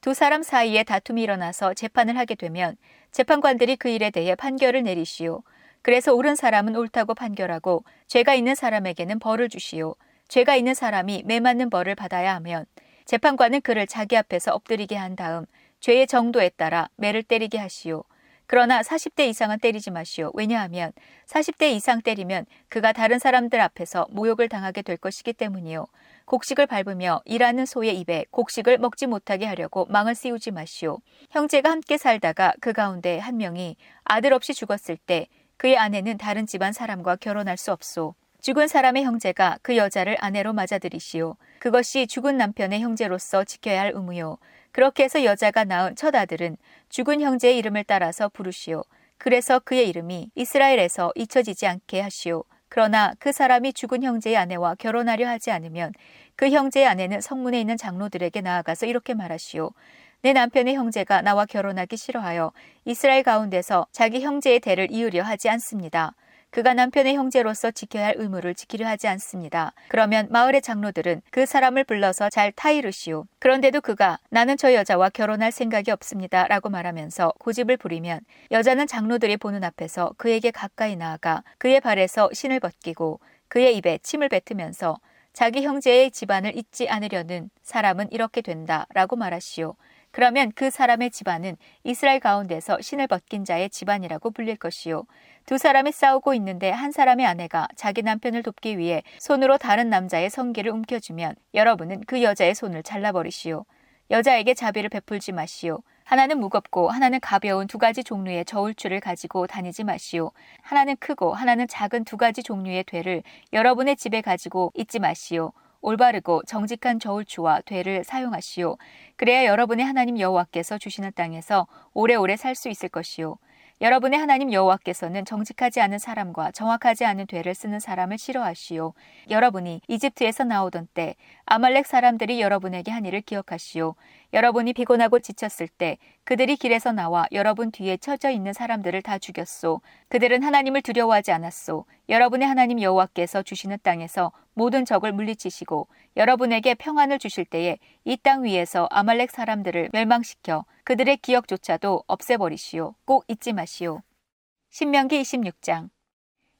두 사람 사이에 다툼이 일어나서 재판을 하게 되면 재판관들이 그 일에 대해 판결을 내리시오. 그래서 옳은 사람은 옳다고 판결하고 죄가 있는 사람에게는 벌을 주시오. 죄가 있는 사람이 매맞는 벌을 받아야 하면 재판관은 그를 자기 앞에서 엎드리게 한 다음 죄의 정도에 따라 매를 때리게 하시오. 그러나 40대 이상은 때리지 마시오. 왜냐하면 40대 이상 때리면 그가 다른 사람들 앞에서 모욕을 당하게 될 것이기 때문이요. 곡식을 밟으며 일하는 소의 입에 곡식을 먹지 못하게 하려고 망을 씌우지 마시오. 형제가 함께 살다가 그 가운데 한 명이 아들 없이 죽었을 때 그의 아내는 다른 집안 사람과 결혼할 수 없소. 죽은 사람의 형제가 그 여자를 아내로 맞아들이시오. 그것이 죽은 남편의 형제로서 지켜야 할 의무요. 그렇게 해서 여자가 낳은 첫 아들은 죽은 형제의 이름을 따라서 부르시오. 그래서 그의 이름이 이스라엘에서 잊혀지지 않게 하시오. 그러나 그 사람이 죽은 형제의 아내와 결혼하려 하지 않으면 그 형제의 아내는 성문에 있는 장로들에게 나아가서 이렇게 말하시오. 내 남편의 형제가 나와 결혼하기 싫어하여 이스라엘 가운데서 자기 형제의 대를 이으려 하지 않습니다. 그가 남편의 형제로서 지켜야 할 의무를 지키려 하지 않습니다. 그러면 마을의 장로들은 그 사람을 불러서 잘 타이르시오. 그런데도 그가 나는 저 여자와 결혼할 생각이 없습니다. 라고 말하면서 고집을 부리면 여자는 장로들이 보는 앞에서 그에게 가까이 나아가 그의 발에서 신을 벗기고 그의 입에 침을 뱉으면서 자기 형제의 집안을 잊지 않으려는 사람은 이렇게 된다. 라고 말하시오. 그러면 그 사람의 집안은 이스라엘 가운데서 신을 벗긴 자의 집안이라고 불릴 것이요. 두 사람이 싸우고 있는데 한 사람의 아내가 자기 남편을 돕기 위해 손으로 다른 남자의 성기를 움켜주면 여러분은 그 여자의 손을 잘라버리시오. 여자에게 자비를 베풀지 마시오. 하나는 무겁고 하나는 가벼운 두 가지 종류의 저울추를 가지고 다니지 마시오. 하나는 크고 하나는 작은 두 가지 종류의 되를 여러분의 집에 가지고 있지 마시오. 올바르고 정직한 저울추와 되를 사용하시오. 그래야 여러분의 하나님 여호와께서 주시는 땅에서 오래오래 살 수 있을 것이오. 여러분의 하나님 여호와께서는 정직하지 않은 사람과 정확하지 않은 되를 쓰는 사람을 싫어하시오. 여러분이 이집트에서 나오던 때 아말렉 사람들이 여러분에게 한 일을 기억하시오. 여러분이 피곤하고 지쳤을 때 그들이 길에서 나와 여러분 뒤에 처져 있는 사람들을 다 죽였소. 그들은 하나님을 두려워하지 않았소. 여러분의 하나님 여호와께서 주시는 땅에서 모든 적을 물리치시고 여러분에게 평안을 주실 때에 이 땅 위에서 아말렉 사람들을 멸망시켜 그들의 기억조차도 없애버리시오. 꼭 잊지 마시오. 신명기 26장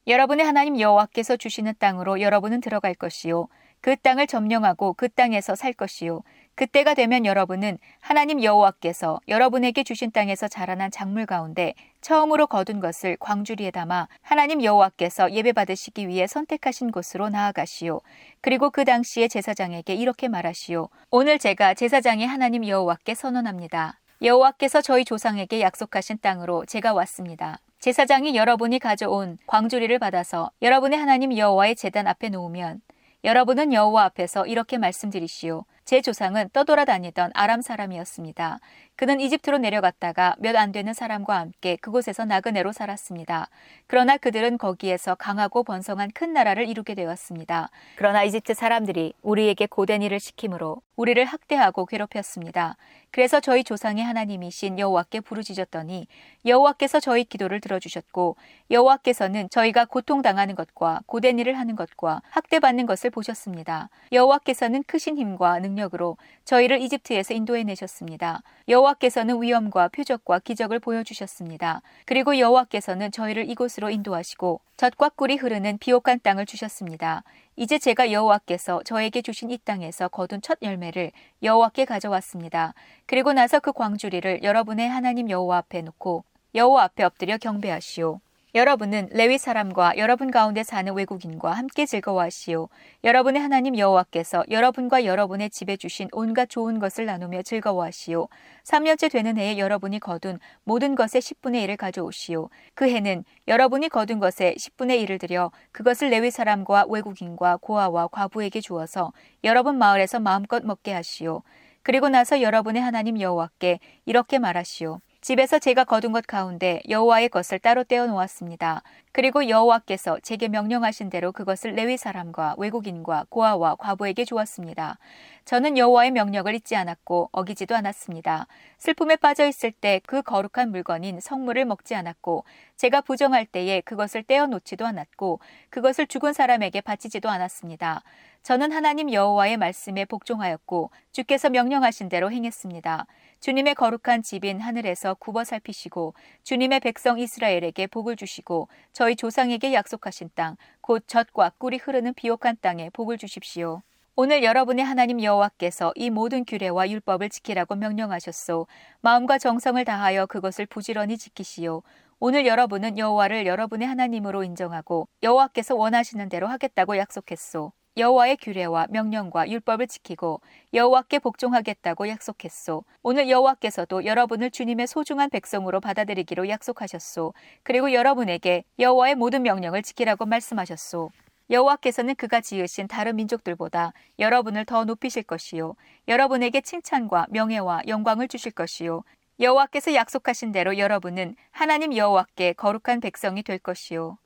여러분의 하나님 여호와께서 주시는 땅으로 여러분은 들어갈 것이요. 그 땅을 점령하고 그 땅에서 살 것이요. 그때가 되면 여러분은 하나님 여호와께서 여러분에게 주신 땅에서 자라난 작물 가운데 처음으로 거둔 것을 광주리에 담아 하나님 여호와께서 예배받으시기 위해 선택하신 곳으로 나아가시오. 그리고 그 당시에 제사장에게 이렇게 말하시오. 오늘 제가 제사장의 하나님 여호와께 선언합니다. 여호와께서 저희 조상에게 약속하신 땅으로 제가 왔습니다. 제사장이 여러분이 가져온 광주리를 받아서 여러분의 하나님 여호와의 제단 앞에 놓으면 여러분은 여호와 앞에서 이렇게 말씀드리시오. 제 조상은 떠돌아다니던 아람 사람이었습니다. 그는 이집트로 내려갔다가 몇 안 되는 사람과 함께 그곳에서 나그네로 살았습니다. 그러나 그들은 거기에서 강하고 번성한 큰 나라를 이루게 되었습니다. 그러나 이집트 사람들이 우리에게 고된 일을 시키므로 우리를 학대하고 괴롭혔습니다. 그래서 저희 조상의 하나님이신 여호와께 부르짖었더니 여호와께서 저희 기도를 들어주셨고 여호와께서는 저희가 고통당하는 것과 고된 일을 하는 것과 학대받는 것을 보셨습니다. 여호와께서는 크신 힘과 능력으로 저희를 이집트에서 인도해 내셨습니다. 여호와께서는 위엄과 표적과 기적을 보여주셨습니다. 그리고 여호와께서는 저희를 이곳으로 인도하시고 젖과 꿀이 흐르는 비옥한 땅을 주셨습니다. 이제 제가 여호와께서 저에게 주신 이 땅에서 거둔 첫 열매를 여호와께 가져왔습니다. 그리고 나서 그 광주리를 여러분의 하나님 여호와 앞에 놓고 여호와 앞에 엎드려 경배하시오. 여러분은 레위 사람과 여러분 가운데 사는 외국인과 함께 즐거워하시오. 여러분의 하나님 여호와께서 여러분과 여러분의 집에 주신 온갖 좋은 것을 나누며 즐거워하시오. 3년째 되는 해에 여러분이 거둔 모든 것의 10분의 1을 가져오시오. 그 해는 여러분이 거둔 것의 10분의 1을 들여 그것을 레위 사람과 외국인과 고아와 과부에게 주어서 여러분 마을에서 마음껏 먹게 하시오. 그리고 나서 여러분의 하나님 여호와께 이렇게 말하시오. 집에서 제가 거둔 것 가운데 여호와의 것을 따로 떼어 놓았습니다. 그리고 여호와께서 제게 명령하신 대로 그것을 레위 사람과 외국인과 고아와 과부에게 주었습니다. 저는 여호와의 명령을 잊지 않았고 어기지도 않았습니다. 슬픔에 빠져 있을 때 그 거룩한 물건인 성물을 먹지 않았고 제가 부정할 때에 그것을 떼어 놓지도 않았고 그것을 죽은 사람에게 바치지도 않았습니다. 저는 하나님 여호와의 말씀에 복종하였고 주께서 명령하신 대로 행했습니다. 주님의 거룩한 집인 하늘에서 굽어 살피시고 주님의 백성 이스라엘에게 복을 주시고 저희 조상에게 약속하신 땅, 곧 젖과 꿀이 흐르는 비옥한 땅에 복을 주십시오. 오늘 여러분의 하나님 여호와께서 이 모든 규례와 율법을 지키라고 명령하셨소. 마음과 정성을 다하여 그것을 부지런히 지키시오. 오늘 여러분은 여호와를 여러분의 하나님으로 인정하고 여호와께서 원하시는 대로 하겠다고 약속했소. 여호와의 규례와 명령과 율법을 지키고 여호와께 복종하겠다고 약속했소. 오늘 여호와께서도 여러분을 주님의 소중한 백성으로 받아들이기로 약속하셨소. 그리고 여러분에게 여호와의 모든 명령을 지키라고 말씀하셨소. 여호와께서는 그가 지으신 다른 민족들보다 여러분을 더 높이실 것이요 여러분에게 칭찬과 명예와 영광을 주실 것이요 여호와께서 약속하신 대로 여러분은 하나님 여호와께 거룩한 백성이 될 것이요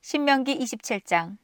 신명기 27장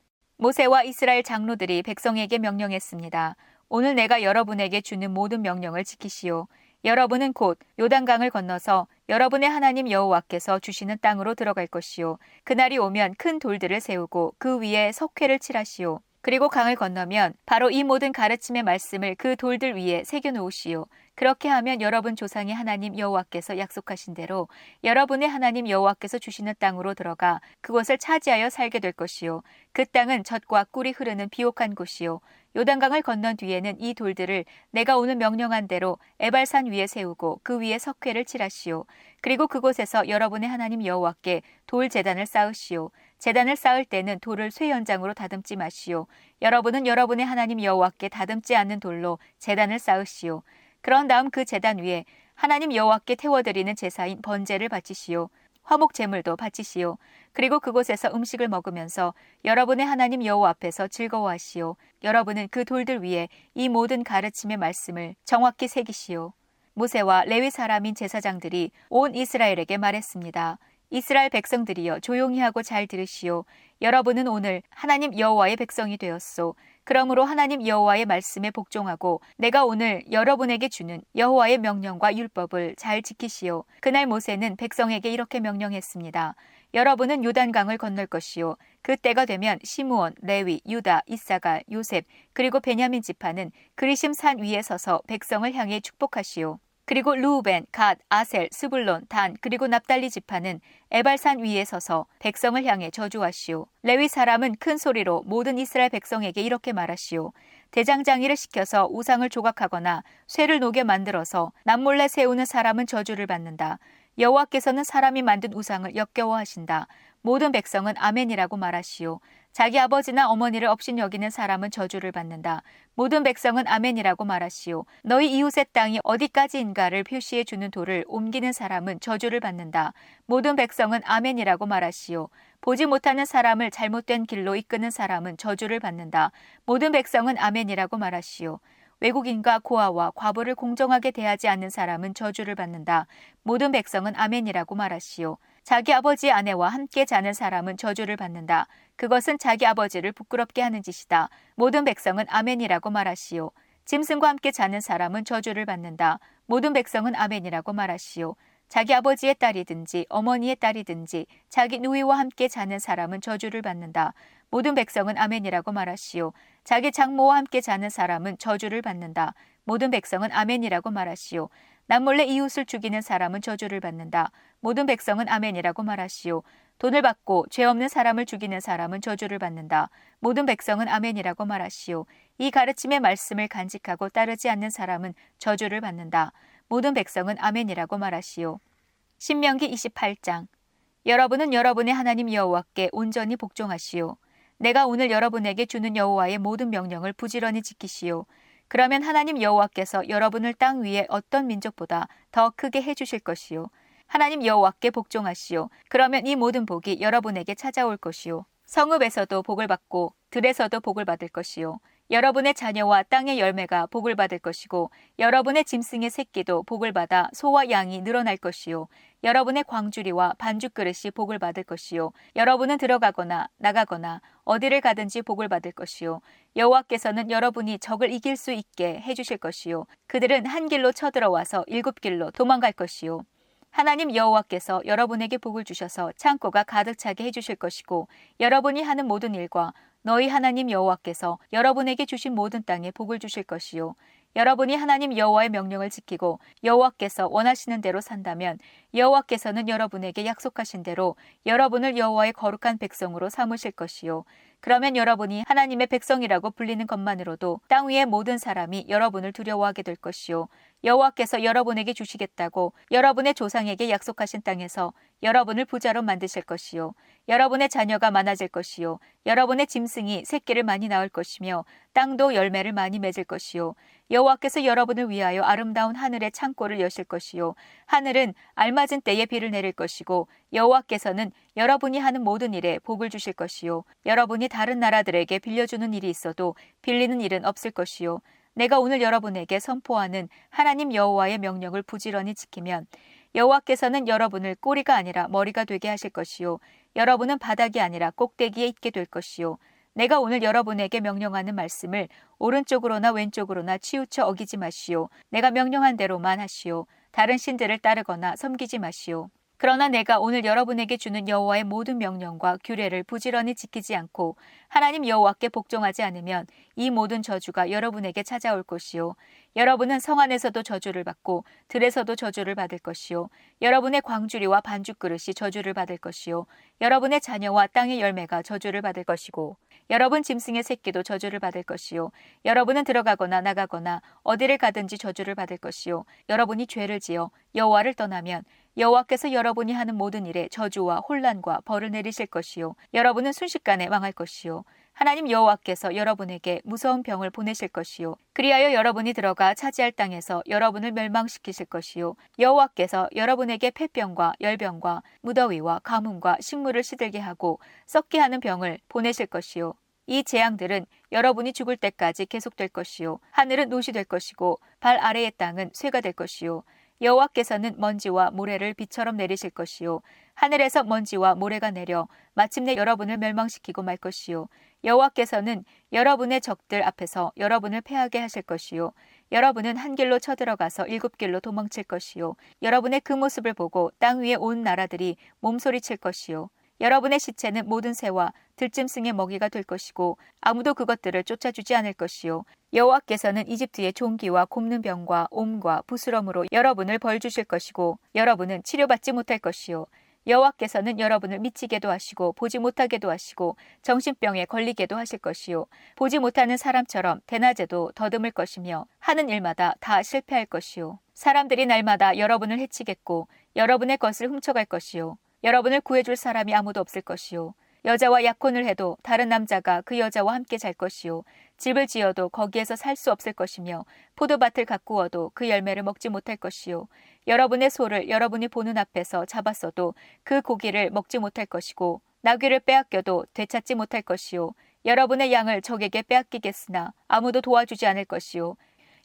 모세와 이스라엘 장로들이 백성에게 명령했습니다. 오늘 내가 여러분에게 주는 모든 명령을 지키시오. 여러분은 곧 요단강을 건너서 여러분의 하나님 여호와께서 주시는 땅으로 들어갈 것이요. 그날이 오면 큰 돌들을 세우고 그 위에 석회를 칠하시오. 그리고 강을 건너면 바로 이 모든 가르침의 말씀을 그 돌들 위에 새겨 놓으시오. 그렇게 하면 여러분 조상의 하나님 여호와께서 약속하신 대로 여러분의 하나님 여호와께서 주시는 땅으로 들어가 그곳을 차지하여 살게 될 것이요. 그 땅은 젖과 꿀이 흐르는 비옥한 곳이요. 요단강을 건넌 뒤에는 이 돌들을 내가 오늘 명령한 대로 에발산 위에 세우고 그 위에 석회를 칠하시오. 그리고 그곳에서 여러분의 하나님 여호와께 돌 제단을 쌓으시오. 제단을 쌓을 때는 돌을 쇠 연장으로 다듬지 마시오. 여러분은 여러분의 하나님 여호와께 다듬지 않는 돌로 제단을 쌓으시오. 그런 다음 그 제단 위에 하나님 여호와께 태워드리는 제사인 번제를 바치시오. 화목 제물도 바치시오. 그리고 그곳에서 음식을 먹으면서 여러분의 하나님 여호와 앞에서 즐거워하시오. 여러분은 그 돌들 위에 이 모든 가르침의 말씀을 정확히 새기시오. 모세와 레위 사람인 제사장들이 온 이스라엘에게 말했습니다. 이스라엘 백성들이여 조용히 하고 잘 들으시오. 여러분은 오늘 하나님 여호와의 백성이 되었소. 그러므로 하나님 여호와의 말씀에 복종하고 내가 오늘 여러분에게 주는 여호와의 명령과 율법을 잘 지키시오. 그날 모세는 백성에게 이렇게 명령했습니다. 여러분은 요단강을 건널 것이요. 그 때가 되면 시므온, 레위, 유다, 이사갈, 요셉 그리고 베냐민 지파는 그리심 산 위에 서서 백성을 향해 축복하시오. 그리고 루우벤, 갓, 아셀, 스불론, 단 그리고 납달리 지파는 에발산 위에 서서 백성을 향해 저주하시오. 레위 사람은 큰 소리로 모든 이스라엘 백성에게 이렇게 말하시오. 대장장이를 시켜서 우상을 조각하거나 쇠를 녹여 만들어서 남몰래 세우는 사람은 저주를 받는다. 여호와께서는 사람이 만든 우상을 역겨워하신다. 모든 백성은 아멘이라고 말하시오. 자기 아버지나 어머니를 업신 여기는 사람은 저주를 받는다. 모든 백성은 아멘이라고 말하시오. 너희 이웃의 땅이 어디까지인가를 표시해 주는 돌을 옮기는 사람은 저주를 받는다. 모든 백성은 아멘이라고 말하시오. 보지 못하는 사람을 잘못된 길로 이끄는 사람은 저주를 받는다. 모든 백성은 아멘이라고 말하시오. 외국인과 고아와 과부를 공정하게 대하지 않는 사람은 저주를 받는다. 모든 백성은 아멘이라고 말하시오. 자기 아버지의 아내와 함께 자는 사람은 저주를 받는다. 그것은 자기 아버지를 부끄럽게 하는 짓이다. 모든 백성은 아멘이라고 말하시오. 짐승과 함께 자는 사람은 저주를 받는다. 모든 백성은 아멘이라고 말하시오. 자기 아버지의 딸이든지 어머니의 딸이든지 자기 누이와 함께 자는 사람은 저주를 받는다. 모든 백성은 아멘이라고 말하시오. 자기 장모와 함께 자는 사람은 저주를 받는다. 모든 백성은 아멘이라고 말하시오. 남몰래 이웃을 죽이는 사람은 저주를 받는다. 모든 백성은 아멘이라고 말하시오. 돈을 받고 죄 없는 사람을 죽이는 사람은 저주를 받는다. 모든 백성은 아멘이라고 말하시오. 이 가르침의 말씀을 간직하고 따르지 않는 사람은 저주를 받는다. 모든 백성은 아멘이라고 말하시오. 신명기 28장 여러분은 여러분의 하나님 여호와께 온전히 복종하시오. 내가 오늘 여러분에게 주는 여호와의 모든 명령을 부지런히 지키시오. 그러면 하나님 여호와께서 여러분을 땅 위에 어떤 민족보다 더 크게 해 주실 것이요. 하나님 여호와께 복종하시오. 그러면 이 모든 복이 여러분에게 찾아올 것이요. 성읍에서도 복을 받고 들에서도 복을 받을 것이요. 여러분의 자녀와 땅의 열매가 복을 받을 것이고 여러분의 짐승의 새끼도 복을 받아 소와 양이 늘어날 것이요 여러분의 광주리와 반죽 그릇이 복을 받을 것이요 여러분은 들어가거나 나가거나 어디를 가든지 복을 받을 것이요 여호와께서는 여러분이 적을 이길 수 있게 해 주실 것이요 그들은 한 길로 쳐들어와서 일곱 길로 도망갈 것이요 하나님 여호와께서 여러분에게 복을 주셔서 창고가 가득 차게 해 주실 것이고 여러분이 하는 모든 일과 너희 하나님 여호와께서 여러분에게 주신 모든 땅에 복을 주실 것이요. 여러분이 하나님 여호와의 명령을 지키고 여호와께서 원하시는 대로 산다면 여호와께서는 여러분에게 약속하신 대로 여러분을 여호와의 거룩한 백성으로 삼으실 것이요. 그러면 여러분이 하나님의 백성이라고 불리는 것만으로도 땅 위의 모든 사람이 여러분을 두려워하게 될 것이요 여호와께서 여러분에게 주시겠다고 여러분의 조상에게 약속하신 땅에서 여러분을 부자로 만드실 것이요 여러분의 자녀가 많아질 것이요 여러분의 짐승이 새끼를 많이 낳을 것이며 땅도 열매를 많이 맺을 것이요 여호와께서 여러분을 위하여 아름다운 하늘의 창고를 여실 것이요 하늘은 알맞은 때에 비를 내릴 것이고 여호와께서는 여러분이 하는 모든 일에 복을 주실 것이요 여러분이 다른 나라들에게 빌려주는 일이 있어도 빌리는 일은 없을 것이요 내가 오늘 여러분에게 선포하는 하나님 여호와의 명령을 부지런히 지키면 여호와께서는 여러분을 꼬리가 아니라 머리가 되게 하실 것이요 여러분은 바닥이 아니라 꼭대기에 있게 될 것이요 내가 오늘 여러분에게 명령하는 말씀을 오른쪽으로나 왼쪽으로나 치우쳐 어기지 마시오. 내가 명령한 대로만 하시오. 다른 신들을 따르거나 섬기지 마시오 그러나 내가 오늘 여러분에게 주는 여호와의 모든 명령과 규례를 부지런히 지키지 않고 하나님 여호와께 복종하지 않으면 이 모든 저주가 여러분에게 찾아올 것이요. 여러분은 성 안에서도 저주를 받고 들에서도 저주를 받을 것이요. 여러분의 광주리와 반죽 그릇이 저주를 받을 것이요. 여러분의 자녀와 땅의 열매가 저주를 받을 것이고 여러분 짐승의 새끼도 저주를 받을 것이요. 여러분은 들어가거나 나가거나 어디를 가든지 저주를 받을 것이요. 여러분이 죄를 지어 여호와를 떠나면 여호와께서 여러분이 하는 모든 일에 저주와 혼란과 벌을 내리실 것이요. 여러분은 순식간에 망할 것이요. 하나님 여호와께서 여러분에게 무서운 병을 보내실 것이요. 그리하여 여러분이 들어가 차지할 땅에서 여러분을 멸망시키실 것이요. 여호와께서 여러분에게 폐병과 열병과 무더위와 가뭄과 식물을 시들게 하고 썩게 하는 병을 보내실 것이요. 이 재앙들은 여러분이 죽을 때까지 계속될 것이요. 하늘은 노시 될 것이고 발 아래의 땅은 쇠가 될 것이요 여호와께서는 먼지와 모래를 비처럼 내리실 것이요. 하늘에서 먼지와 모래가 내려 마침내 여러분을 멸망시키고 말 것이요. 여호와께서는 여러분의 적들 앞에서 여러분을 패하게 하실 것이요. 여러분은 한 길로 쳐들어가서 일곱 길로 도망칠 것이요. 여러분의 그 모습을 보고 땅 위에 온 나라들이 몸소리칠 것이요 여러분의 시체는 모든 새와 들짐승의 먹이가 될 것이고 아무도 그것들을 쫓아주지 않을 것이요. 여호와께서는 이집트의 종기와 곱는 병과 옴과 부스럼으로 여러분을 벌 주실 것이고 여러분은 치료받지 못할 것이요. 여호와께서는 여러분을 미치게도 하시고 보지 못하게도 하시고 정신병에 걸리게도 하실 것이요. 보지 못하는 사람처럼 대낮에도 더듬을 것이며 하는 일마다 다 실패할 것이요. 사람들이 날마다 여러분을 해치겠고 여러분의 것을 훔쳐갈 것이요 여러분을 구해줄 사람이 아무도 없을 것이요. 여자와 약혼을 해도 다른 남자가 그 여자와 함께 잘 것이요. 집을 지어도 거기에서 살 수 없을 것이며 포도밭을 가꾸어도 그 열매를 먹지 못할 것이요. 여러분의 소를 여러분이 보는 앞에서 잡았어도 그 고기를 먹지 못할 것이고 나귀를 빼앗겨도 되찾지 못할 것이요. 여러분의 양을 적에게 빼앗기겠으나 아무도 도와주지 않을 것이요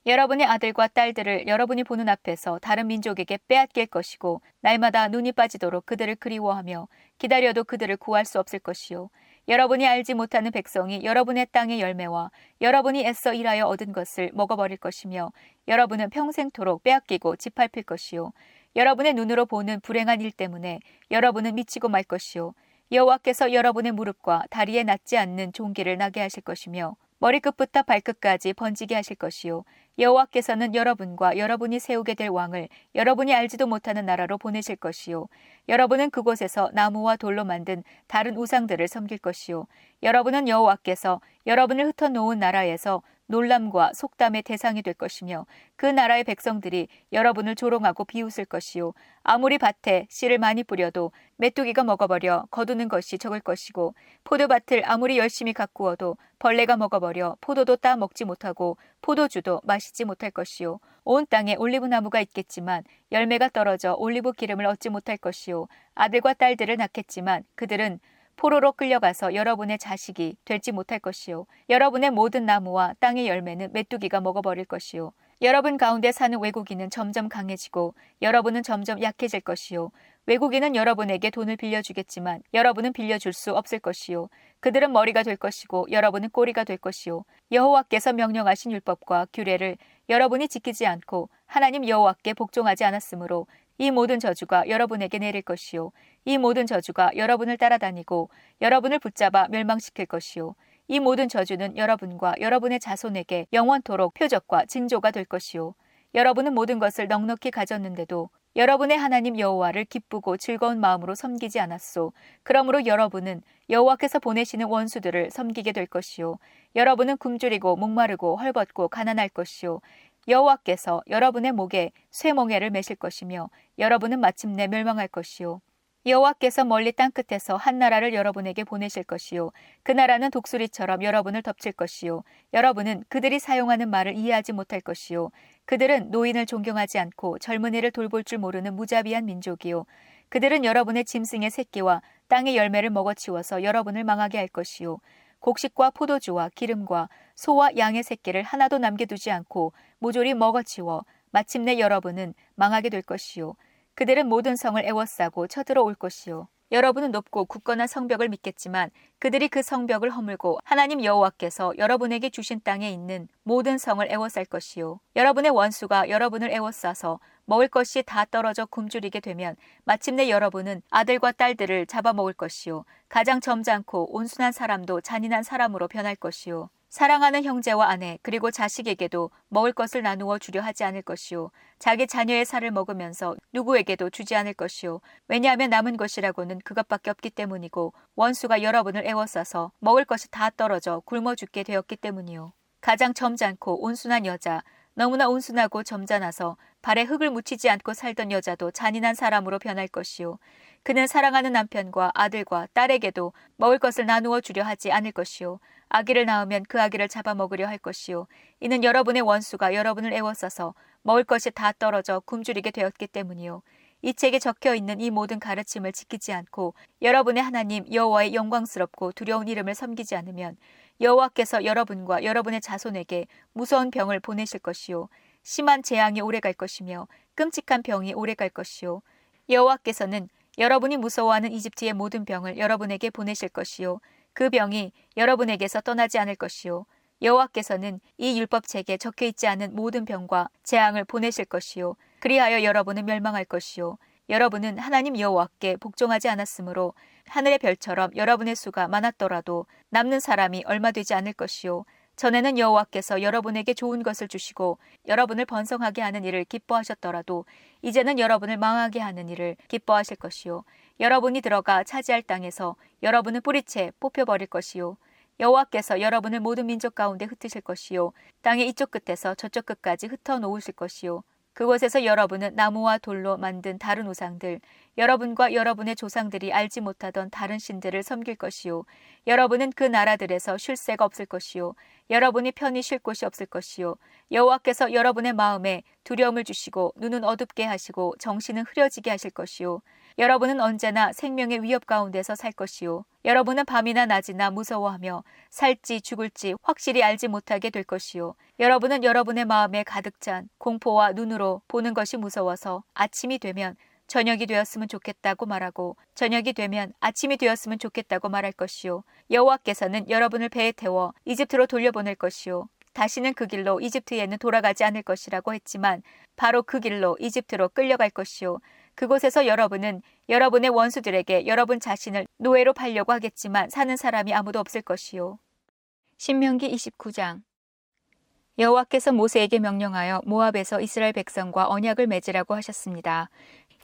여러분의 아들과 딸들을 여러분이 보는 앞에서 다른 민족에게 빼앗길 것이고 날마다 눈이 빠지도록 그들을 그리워하며 기다려도 그들을 구할 수 없을 것이요. 여러분이 알지 못하는 백성이 여러분의 땅의 열매와 여러분이 애써 일하여 얻은 것을 먹어버릴 것이며 여러분은 평생토록 빼앗기고 짓밟힐 것이요. 여러분의 눈으로 보는 불행한 일 때문에 여러분은 미치고 말 것이요. 여호와께서 여러분의 무릎과 다리에 낫지 않는 종기를 나게 하실 것이며 머리끝부터 발끝까지 번지게 하실 것이요. 여호와께서는 여러분과 여러분이 세우게 될 왕을 여러분이 알지도 못하는 나라로 보내실 것이요. 여러분은 그곳에서 나무와 돌로 만든 다른 우상들을 섬길 것이요. 여러분은 여호와께서 여러분을 흩어 놓은 나라에서 놀람과 속담의 대상이 될 것이며 그 나라의 백성들이 여러분을 조롱하고 비웃을 것이요. 아무리 밭에 씨를 많이 뿌려도 메뚜기가 먹어버려 거두는 것이 적을 것이고 포도밭을 아무리 열심히 가꾸어도 벌레가 먹어버려 포도도 따 먹지 못하고 포도주도 마시지 못할 것이요. 온 땅에 올리브 나무가 있겠지만 열매가 떨어져 올리브 기름을 얻지 못할 것이요. 아들과 딸들을 낳겠지만 그들은 포로로 끌려가서 여러분의 자식이 될지 못할 것이요. 여러분의 모든 나무와 땅의 열매는 메뚜기가 먹어버릴 것이요. 여러분 가운데 사는 외국인은 점점 강해지고 여러분은 점점 약해질 것이요. 외국인은 여러분에게 돈을 빌려주겠지만 여러분은 빌려줄 수 없을 것이요. 그들은 머리가 될 것이고 여러분은 꼬리가 될 것이요. 여호와께서 명령하신 율법과 규례를 여러분이 지키지 않고 하나님 여호와께 복종하지 않았으므로 이 모든 저주가 여러분에게 내릴 것이요. 이 모든 저주가 여러분을 따라다니고 여러분을 붙잡아 멸망시킬 것이요. 이 모든 저주는 여러분과 여러분의 자손에게 영원토록 표적과 징조가 될 것이요. 여러분은 모든 것을 넉넉히 가졌는데도 여러분의 하나님 여호와를 기쁘고 즐거운 마음으로 섬기지 않았소. 그러므로 여러분은 여호와께서 보내시는 원수들을 섬기게 될 것이요. 여러분은 굶주리고 목마르고 헐벗고 가난할 것이요. 여호와께서 여러분의 목에 쇠멍에를 매실 것이며 여러분은 마침내 멸망할 것이요. 여호와께서 멀리 땅 끝에서 한 나라를 여러분에게 보내실 것이요. 그 나라는 독수리처럼 여러분을 덮칠 것이요. 여러분은 그들이 사용하는 말을 이해하지 못할 것이요. 그들은 노인을 존경하지 않고 젊은이를 돌볼 줄 모르는 무자비한 민족이요. 그들은 여러분의 짐승의 새끼와 땅의 열매를 먹어치워서 여러분을 망하게 할 것이요. 곡식과 포도주와 기름과 소와 양의 새끼를 하나도 남겨두지 않고 모조리 먹어치워 마침내 여러분은 망하게 될 것이요. 그들은 모든 성을 애워싸고 쳐들어올 것이요. 여러분은 높고 굳건한 성벽을 믿겠지만 그들이 그 성벽을 허물고 하나님 여호와께서 여러분에게 주신 땅에 있는 모든 성을 애워쌀 것이요. 여러분의 원수가 여러분을 애워싸서 먹을 것이 다 떨어져 굶주리게 되면 마침내 여러분은 아들과 딸들을 잡아먹을 것이요. 가장 점잖고 온순한 사람도 잔인한 사람으로 변할 것이요. 사랑하는 형제와 아내 그리고 자식에게도 먹을 것을 나누어 주려 하지 않을 것이요. 자기 자녀의 살을 먹으면서 누구에게도 주지 않을 것이요. 왜냐하면 남은 것이라고는 그것밖에 없기 때문이고 원수가 여러분을 애워싸서 먹을 것이 다 떨어져 굶어 죽게 되었기 때문이요. 가장 점잖고 온순한 여자 너무나 온순하고 점잖아서 발에 흙을 묻히지 않고 살던 여자도 잔인한 사람으로 변할 것이요. 그는 사랑하는 남편과 아들과 딸에게도 먹을 것을 나누어 주려 하지 않을 것이요 아기를 낳으면 그 아기를 잡아먹으려 할 것이요. 이는 여러분의 원수가 여러분을 애워싸서 먹을 것이 다 떨어져 굶주리게 되었기 때문이요. 이 책에 적혀 있는 이 모든 가르침을 지키지 않고 여러분의 하나님 여호와의 영광스럽고 두려운 이름을 섬기지 않으면 여호와께서 여러분과 여러분의 자손에게 무서운 병을 보내실 것이요. 심한 재앙이 오래 갈 것이며 끔찍한 병이 오래 갈 것이요. 여호와께서는 여러분이 무서워하는 이집트의 모든 병을 여러분에게 보내실 것이요. 그 병이 여러분에게서 떠나지 않을 것이요. 여호와께서는 이 율법책에 적혀 있지 않은 모든 병과 재앙을 보내실 것이요. 그리하여 여러분은 멸망할 것이요. 여러분은 하나님 여호와께 복종하지 않았으므로 하늘의 별처럼 여러분의 수가 많았더라도 남는 사람이 얼마 되지 않을 것이요. 전에는 여호와께서 여러분에게 좋은 것을 주시고 여러분을 번성하게 하는 일을 기뻐하셨더라도 이제는 여러분을 망하게 하는 일을 기뻐하실 것이요. 여러분이 들어가 차지할 땅에서 여러분은 뿌리채 뽑혀버릴 것이요. 여호와께서 여러분을 모든 민족 가운데 흩으실 것이요. 땅의 이쪽 끝에서 저쪽 끝까지 흩어 놓으실 것이요. 그곳에서 여러분은 나무와 돌로 만든 다른 우상들, 여러분과 여러분의 조상들이 알지 못하던 다른 신들을 섬길 것이요. 여러분은 그 나라들에서 쉴 새가 없을 것이요. 여러분이 편히 쉴 곳이 없을 것이요. 여호와께서 여러분의 마음에 두려움을 주시고 눈은 어둡게 하시고 정신은 흐려지게 하실 것이요. 여러분은 언제나 생명의 위협 가운데서 살 것이요. 여러분은 밤이나 낮이나 무서워하며 살지 죽을지 확실히 알지 못하게 될 것이요. 여러분은 여러분의 마음에 가득 찬 공포와 눈으로 보는 것이 무서워서 아침이 되면 저녁이 되었으면 좋겠다고 말하고 저녁이 되면 아침이 되었으면 좋겠다고 말할 것이요. 여호와께서는 여러분을 배에 태워 이집트로 돌려보낼 것이요. 다시는 그 길로 이집트에는 돌아가지 않을 것이라고 했지만 바로 그 길로 이집트로 끌려갈 것이요. 그곳에서 여러분은 여러분의 원수들에게 여러분 자신을 노예로 팔려고 하겠지만 사는 사람이 아무도 없을 것이요. 신명기 29장 여호와께서 모세에게 명령하여 모압에서 이스라엘 백성과 언약을 맺으라고 하셨습니다.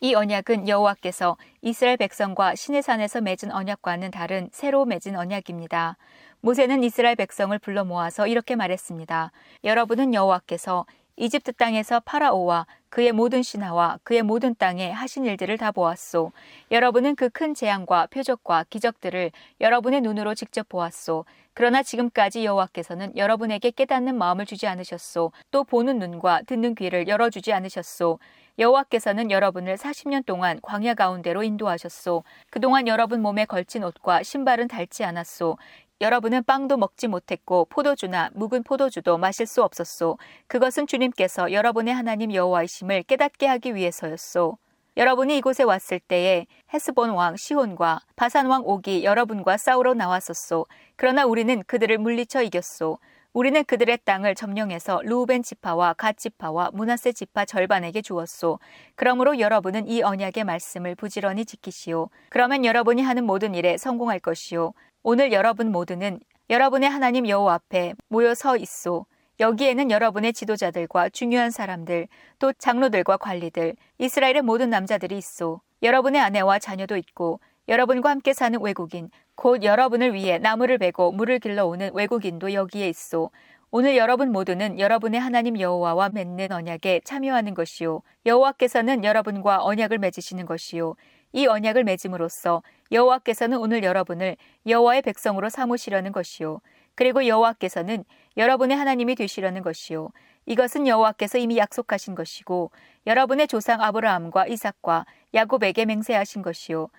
이 언약은 여호와께서 이스라엘 백성과 시내산에서 맺은 언약과는 다른 새로 맺은 언약입니다. 모세는 이스라엘 백성을 불러 모아서 이렇게 말했습니다. 여러분은 여호와께서 이집트 땅에서 파라오와 그의 모든 신하와 그의 모든 땅에 하신 일들을 다 보았소. 여러분은 그 큰 재앙과 표적과 기적들을 여러분의 눈으로 직접 보았소. 그러나 지금까지 여호와께서는 여러분에게 깨닫는 마음을 주지 않으셨소. 또 보는 눈과 듣는 귀를 열어주지 않으셨소. 여호와께서는 여러분을 40년 동안 광야 가운데로 인도하셨소. 그동안 여러분 몸에 걸친 옷과 신발은 닳지 않았소. 여러분은 빵도 먹지 못했고 포도주나 묵은 포도주도 마실 수 없었소. 그것은 주님께서 여러분의 하나님 여호와이심을 깨닫게 하기 위해서였소. 여러분이 이곳에 왔을 때에 헤스본 왕 시혼과 바산 왕 옥이 여러분과 싸우러 나왔었소. 그러나 우리는 그들을 물리쳐 이겼소. 우리는 그들의 땅을 점령해서 루우벤 지파와 갓 지파와 문하세 지파 절반에게 주었소. 그러므로 여러분은 이 언약의 말씀을 부지런히 지키시오. 그러면 여러분이 하는 모든 일에 성공할 것이오. 오늘 여러분 모두는 여러분의 하나님 여호와 앞에 모여 서 있소. 여기에는 여러분의 지도자들과 중요한 사람들, 또 장로들과 관리들, 이스라엘의 모든 남자들이 있소. 여러분의 아내와 자녀도 있고, 여러분과 함께 사는 외국인, 곧 여러분을 위해 나무를 베고 물을 길러오는 외국인도 여기에 있소. 오늘 여러분 모두는 여러분의 하나님 여호와와 맺는 언약에 참여하는 것이요. 여호와께서는 여러분과 언약을 맺으시는 것이요. 이 언약을 맺음으로써 여호와께서는 오늘 여러분을 여호와의 백성으로 삼으시려는 것이요. 그리고 여호와께서는 여러분의 하나님이 되시려는 것이요. 이것은 여호와께서 이미 약속하신 것이고 여러분의 조상 아브라함과 이삭과 야곱에게 맹세하신 것이요.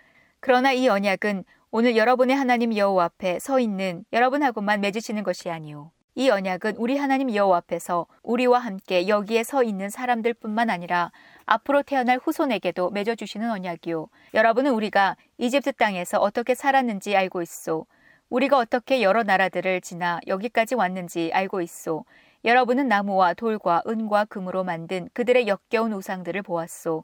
그러나 이 언약은 오늘 여러분의 하나님 여호와 앞에 서 있는 여러분하고만 맺으시는 것이 아니요. 이 언약은 우리 하나님 여호와 앞에서 우리와 함께 여기에 서 있는 사람들뿐만 아니라 앞으로 태어날 후손에게도 맺어 주시는 언약이요. 여러분은 우리가 이집트 땅에서 어떻게 살았는지 알고 있소. 우리가 어떻게 여러 나라들을 지나 여기까지 왔는지 알고 있소. 여러분은 나무와 돌과 은과 금으로 만든 그들의 역겨운 우상들을 보았소.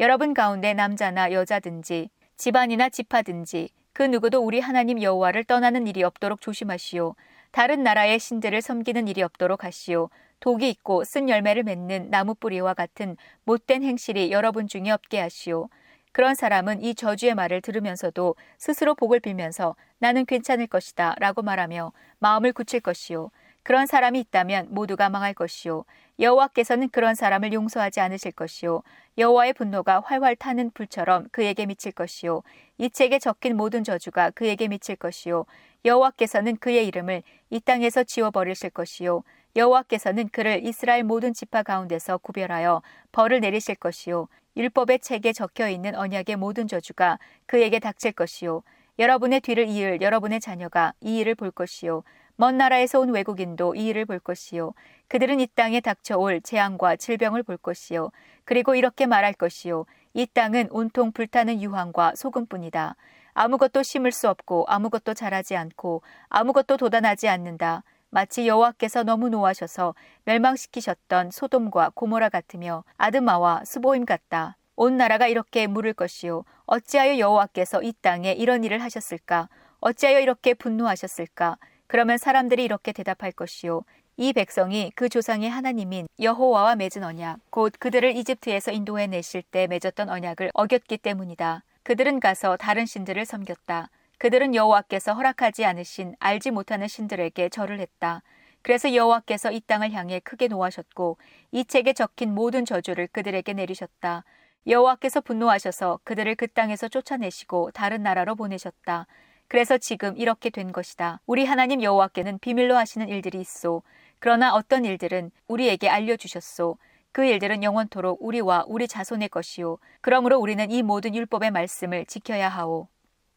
여러분 가운데 남자나 여자든지 집안이나 지파든지 그 누구도 우리 하나님 여호와를 떠나는 일이 없도록 조심하시오. 다른 나라의 신들을 섬기는 일이 없도록 하시오. 독이 있고 쓴 열매를 맺는 나무 뿌리와 같은 못된 행실이 여러분 중에 없게 하시오. 그런 사람은 이 저주의 말을 들으면서도 스스로 복을 빌면서 나는 괜찮을 것이다 라고 말하며 마음을 굳힐 것이요. 그런 사람이 있다면 모두가 망할 것이요. 여호와께서는 그런 사람을 용서하지 않으실 것이요. 여호와의 분노가 활활 타는 불처럼 그에게 미칠 것이요. 이 책에 적힌 모든 저주가 그에게 미칠 것이요. 여호와께서는 그의 이름을 이 땅에서 지워 버리실 것이요. 여호와께서는 그를 이스라엘 모든 지파 가운데서 구별하여 벌을 내리실 것이요. 율법의 책에 적혀 있는 언약의 모든 저주가 그에게 닥칠 것이요. 여러분의 뒤를 이을 여러분의 자녀가 이 일을 볼 것이요. 먼 나라에서 온 외국인도 이 일을 볼 것이요. 그들은 이 땅에 닥쳐올 재앙과 질병을 볼 것이요. 그리고 이렇게 말할 것이요. 이 땅은 온통 불타는 유황과 소금뿐이다. 아무것도 심을 수 없고 아무것도 자라지 않고 아무것도 돋아나지 않는다. 마치 여호와께서 너무 노하셔서 멸망시키셨던 소돔과 고모라 같으며 아드마와 스보임 같다. 온 나라가 이렇게 물을 것이요. 어찌하여 여호와께서 이 땅에 이런 일을 하셨을까? 어찌하여 이렇게 분노하셨을까? 그러면 사람들이 이렇게 대답할 것이요. 이 백성이 그 조상의 하나님인 여호와와 맺은 언약, 곧 그들을 이집트에서 인도해 내실 때 맺었던 언약을 어겼기 때문이다. 그들은 가서 다른 신들을 섬겼다. 그들은 여호와께서 허락하지 않으신 알지 못하는 신들에게 절을 했다. 그래서 여호와께서 이 땅을 향해 크게 노하셨고 이 책에 적힌 모든 저주를 그들에게 내리셨다. 여호와께서 분노하셔서 그들을 그 땅에서 쫓아내시고 다른 나라로 보내셨다. 그래서 지금 이렇게 된 것이다. 우리 하나님 여호와께는 비밀로 하시는 일들이 있소. 그러나 어떤 일들은 우리에게 알려주셨소. 그 일들은 영원토록 우리와 우리 자손의 것이요. 그러므로 우리는 이 모든 율법의 말씀을 지켜야 하오.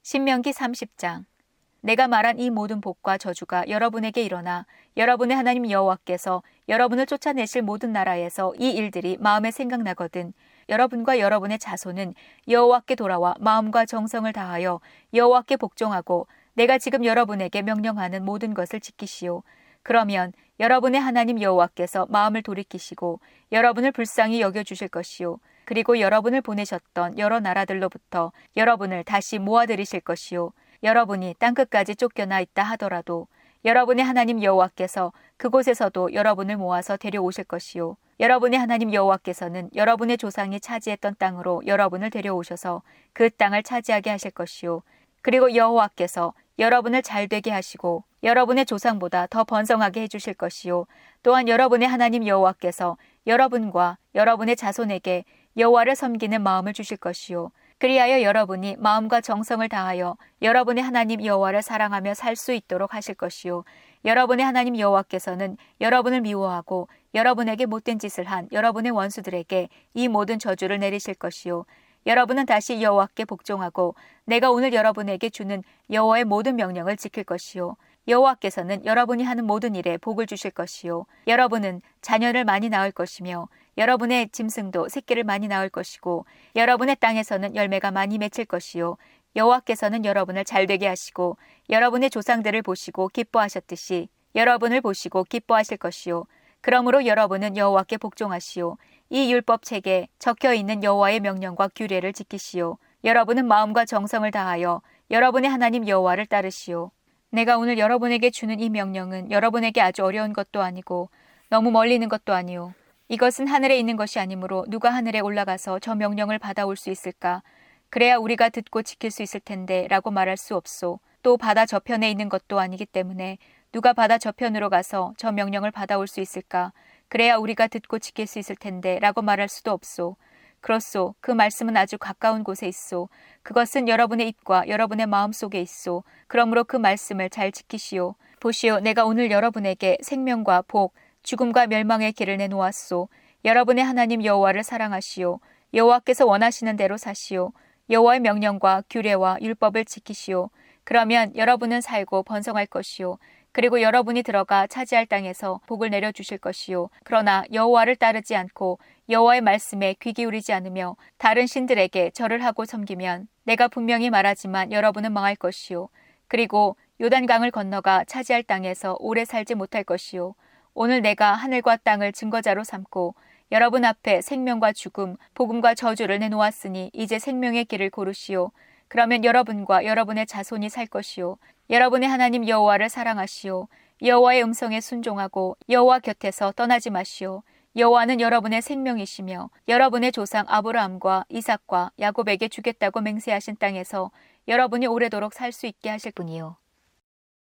신명기 30장 내가 말한 이 모든 복과 저주가 여러분에게 일어나 여러분의 하나님 여호와께서 여러분을 쫓아내실 모든 나라에서 이 일들이 마음에 생각나거든 여러분과 여러분의 자손은 여호와께 돌아와 마음과 정성을 다하여 여호와께 복종하고 내가 지금 여러분에게 명령하는 모든 것을 지키시오. 그러면 여러분의 하나님 여호와께서 마음을 돌이키시고 여러분을 불쌍히 여겨 주실 것이요 그리고 여러분을 보내셨던 여러 나라들로부터 여러분을 다시 모아 들이실 것이요 여러분이 땅 끝까지 쫓겨나 있다 하더라도 여러분의 하나님 여호와께서 그곳에서도 여러분을 모아서 데려오실 것이요. 여러분의 하나님 여호와께서는 여러분의 조상이 차지했던 땅으로 여러분을 데려오셔서 그 땅을 차지하게 하실 것이요. 그리고 여호와께서 여러분을 잘 되게 하시고 여러분의 조상보다 더 번성하게 해주실 것이요. 또한 여러분의 하나님 여호와께서 여러분과 여러분의 자손에게 여호와를 섬기는 마음을 주실 것이요. 그리하여 여러분이 마음과 정성을 다하여 여러분의 하나님 여호와를 사랑하며 살 수 있도록 하실 것이요 여러분의 하나님 여호와께서는 여러분을 미워하고 여러분에게 못된 짓을 한 여러분의 원수들에게 이 모든 저주를 내리실 것이요. 여러분은 다시 여호와께 복종하고 내가 오늘 여러분에게 주는 여호와의 모든 명령을 지킬 것이요. 여호와께서는 여러분이 하는 모든 일에 복을 주실 것이요. 여러분은 자녀를 많이 낳을 것이며 여러분의 짐승도 새끼를 많이 낳을 것이고 여러분의 땅에서는 열매가 많이 맺힐 것이요 여호와께서는 여러분을 잘되게 하시고 여러분의 조상들을 보시고 기뻐하셨듯이 여러분을 보시고 기뻐하실 것이요. 그러므로 여러분은 여호와께 복종하시오. 이 율법 책에 적혀 있는 여호와의 명령과 규례를 지키시오. 여러분은 마음과 정성을 다하여 여러분의 하나님 여호와를 따르시오. 내가 오늘 여러분에게 주는 이 명령은 여러분에게 아주 어려운 것도 아니고 너무 멀리 있는 것도 아니오. 이것은 하늘에 있는 것이 아니므로 누가 하늘에 올라가서 저 명령을 받아올 수 있을까 그래야 우리가 듣고 지킬 수 있을 텐데 라고 말할 수 없소. 또 바다 저편에 있는 것도 아니기 때문에 누가 바다 저편으로 가서 저 명령을 받아올 수 있을까? 그래야 우리가 듣고 지킬 수 있을 텐데 라고 말할 수도 없소. 그렇소. 그 말씀은 아주 가까운 곳에 있소. 그것은 여러분의 입과 여러분의 마음 속에 있소. 그러므로 그 말씀을 잘 지키시오. 보시오. 내가 오늘 여러분에게 생명과 복, 죽음과 멸망의 길을 내놓았소. 여러분의 하나님 여호와를 사랑하시오. 여호와께서 원하시는 대로 사시오. 여호와의 명령과 규례와 율법을 지키시오. 그러면 여러분은 살고 번성할 것이요. 그리고 여러분이 들어가 차지할 땅에서 복을 내려 주실 것이요. 그러나 여호와를 따르지 않고 여호와의 말씀에 귀 기울이지 않으며 다른 신들에게 절을 하고 섬기면 내가 분명히 말하지만 여러분은 망할 것이요. 그리고 요단강을 건너가 차지할 땅에서 오래 살지 못할 것이요. 오늘 내가 하늘과 땅을 증거자로 삼고 여러분 앞에 생명과 죽음, 복음과 저주를 내놓았으니 이제 생명의 길을 고르시오. 그러면 여러분과 여러분의 자손이 살 것이요. 여러분의 하나님 여호와를 사랑하시오. 여호와의 음성에 순종하고 여호와 곁에서 떠나지 마시오. 여호와는 여러분의 생명이시며 여러분의 조상 아브라함과 이삭과 야곱에게 주겠다고 맹세하신 땅에서 여러분이 오래도록 살 수 있게 하실 분이요.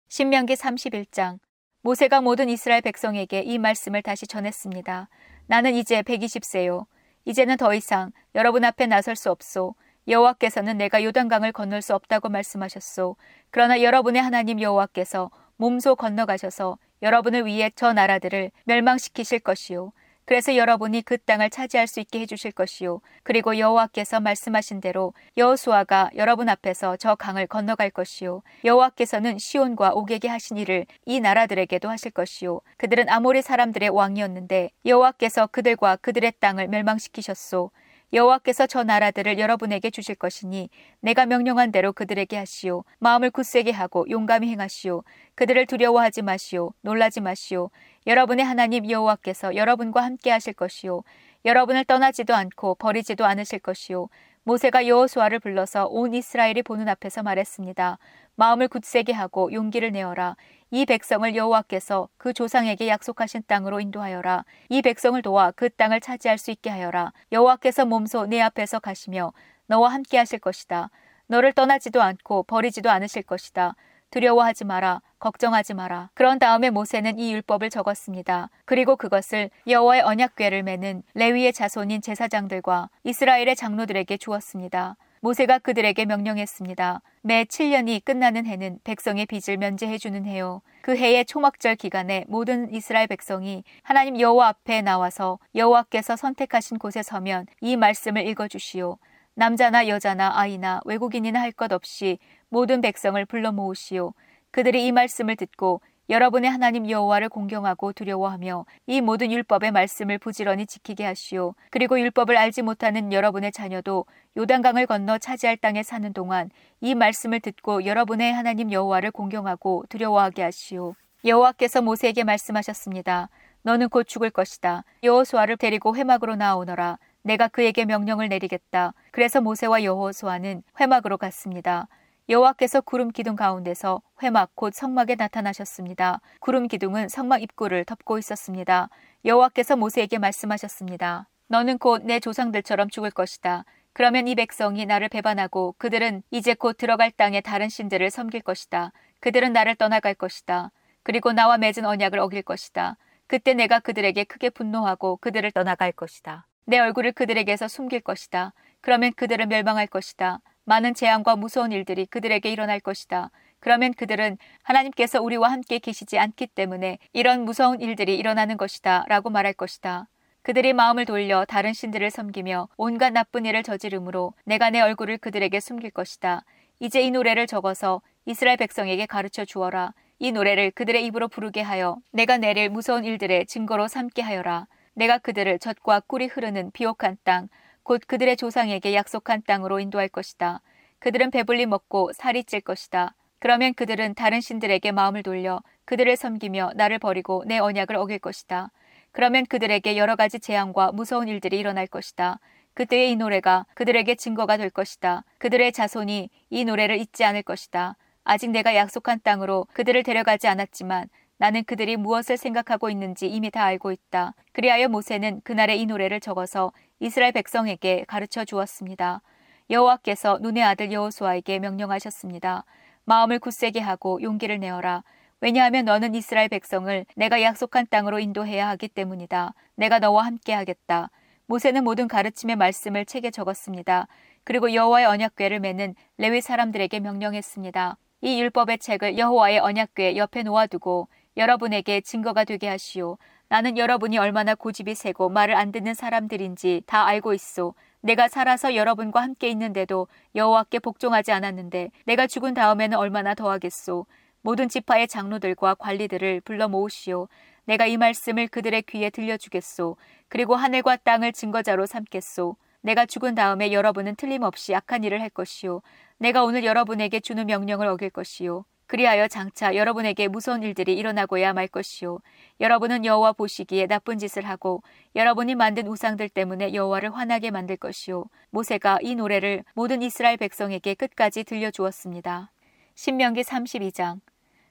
신명기 31장 모세가 모든 이스라엘 백성에게 이 말씀을 다시 전했습니다. 나는 이제 120세요. 이제는 더 이상 여러분 앞에 나설 수 없소. 여호와께서는 내가 요단강을 건널 수 없다고 말씀하셨소. 그러나 여러분의 하나님 여호와께서 몸소 건너가셔서 여러분을 위해 저 나라들을 멸망시키실 것이요. 그래서 여러분이 그 땅을 차지할 수 있게 해주실 것이요. 그리고 여호와께서 말씀하신 대로 여호수아가 여러분 앞에서 저 강을 건너갈 것이요. 여호와께서는 시온과 옥에게 하신 일을 이 나라들에게도 하실 것이요. 그들은 아모리 사람들의 왕이었는데 여호와께서 그들과 그들의 땅을 멸망시키셨소. 여호와께서 저 나라들을 여러분에게 주실 것이니 내가 명령한 대로 그들에게 하시오. 마음을 굳세게 하고 용감히 행하시오. 그들을 두려워하지 마시오. 놀라지 마시오. 여러분의 하나님 여호와께서 여러분과 함께 하실 것이요. 여러분을 떠나지도 않고 버리지도 않으실 것이요. 모세가 여호수아를 불러서 온 이스라엘이 보는 앞에서 말했습니다. 마음을 굳세게 하고 용기를 내어라. 이 백성을 여호와께서 그 조상에게 약속하신 땅으로 인도하여라. 이 백성을 도와 그 땅을 차지할 수 있게 하여라. 여호와께서 몸소 내 앞에서 가시며 너와 함께 하실 것이다. 너를 떠나지도 않고 버리지도 않으실 것이다. 두려워하지 마라. 걱정하지 마라. 그런 다음에 모세는 이 율법을 적었습니다. 그리고 그것을 여호와의 언약궤를 매는 레위의 자손인 제사장들과 이스라엘의 장로들에게 주었습니다. 모세가 그들에게 명령했습니다. 매 7년이 끝나는 해는 백성의 빚을 면제해 주는 해요. 그 해의 초막절 기간에 모든 이스라엘 백성이 하나님 여호와 앞에 나와서 여호와께서 선택하신 곳에 서면 이 말씀을 읽어 주시오. 남자나 여자나 아이나 외국인이나 할 것 없이 모든 백성을 불러 모으시오. 그들이 이 말씀을 듣고 여러분의 하나님 여호와를 공경하고 두려워하며 이 모든 율법의 말씀을 부지런히 지키게 하시오. 그리고 율법을 알지 못하는 여러분의 자녀도 요단강을 건너 차지할 땅에 사는 동안 이 말씀을 듣고 여러분의 하나님 여호와를 공경하고 두려워하게 하시오. 여호와께서 모세에게 말씀하셨습니다. 너는 곧 죽을 것이다. 여호수아를 데리고 회막으로 나오너라. 내가 그에게 명령을 내리겠다. 그래서 모세와 여호수아는 회막으로 갔습니다. 여호와께서 구름 기둥 가운데서 회막 곧 성막에 나타나셨습니다. 구름 기둥은 성막 입구를 덮고 있었습니다. 여호와께서 모세에게 말씀하셨습니다. 너는 곧 내 조상들처럼 죽을 것이다. 그러면 이 백성이 나를 배반하고 그들은 이제 곧 들어갈 땅에 다른 신들을 섬길 것이다. 그들은 나를 떠나갈 것이다. 그리고 나와 맺은 언약을 어길 것이다. 그때 내가 그들에게 크게 분노하고 그들을 떠나갈 것이다. 내 얼굴을 그들에게서 숨길 것이다. 그러면 그들을 멸망할 것이다. 많은 재앙과 무서운 일들이 그들에게 일어날 것이다. 그러면 그들은 하나님께서 우리와 함께 계시지 않기 때문에 이런 무서운 일들이 일어나는 것이다. 라고 말할 것이다. 그들이 마음을 돌려 다른 신들을 섬기며 온갖 나쁜 일을 저지름으로 내가 내 얼굴을 그들에게 숨길 것이다. 이제 이 노래를 적어서 이스라엘 백성에게 가르쳐 주어라. 이 노래를 그들의 입으로 부르게 하여 내가 내릴 무서운 일들의 증거로 삼게 하여라. 내가 그들을 젖과 꿀이 흐르는 비옥한 땅, 곧 그들의 조상에게 약속한 땅으로 인도할 것이다. 그들은 배불리 먹고 살이 찔 것이다. 그러면 그들은 다른 신들에게 마음을 돌려 그들을 섬기며 나를 버리고 내 언약을 어길 것이다. 그러면 그들에게 여러 가지 재앙과 무서운 일들이 일어날 것이다. 그때의 이 노래가 그들에게 증거가 될 것이다. 그들의 자손이 이 노래를 잊지 않을 것이다. 아직 내가 약속한 땅으로 그들을 데려가지 않았지만 나는 그들이 무엇을 생각하고 있는지 이미 다 알고 있다. 그리하여 모세는 그날에 이 노래를 적어서 이스라엘 백성에게 가르쳐 주었습니다. 여호와께서 눈의 아들 여호수아에게 명령하셨습니다. 마음을 굳세게 하고 용기를 내어라. 왜냐하면 너는 이스라엘 백성을 내가 약속한 땅으로 인도해야 하기 때문이다. 내가 너와 함께 하겠다. 모세는 모든 가르침의 말씀을 책에 적었습니다. 그리고 여호와의 언약궤를 매는 레위 사람들에게 명령했습니다. 이 율법의 책을 여호와의 언약궤 옆에 놓아두고 여러분에게 증거가 되게 하시오. 나는 여러분이 얼마나 고집이 세고 말을 안 듣는 사람들인지 다 알고 있소. 내가 살아서 여러분과 함께 있는데도 여호와께 복종하지 않았는데 내가 죽은 다음에는 얼마나 더하겠소. 모든 지파의 장로들과 관리들을 불러 모으시오. 내가 이 말씀을 그들의 귀에 들려주겠소. 그리고 하늘과 땅을 증거자로 삼겠소. 내가 죽은 다음에 여러분은 틀림없이 악한 일을 할 것이요. 내가 오늘 여러분에게 주는 명령을 어길 것이요. 그리하여 장차 여러분에게 무서운 일들이 일어나고야 말 것이요. 여러분은 여호와 보시기에 나쁜 짓을 하고 여러분이 만든 우상들 때문에 여호와를 화나게 만들 것이요. 모세가 이 노래를 모든 이스라엘 백성에게 끝까지 들려 주었습니다. 신명기 32장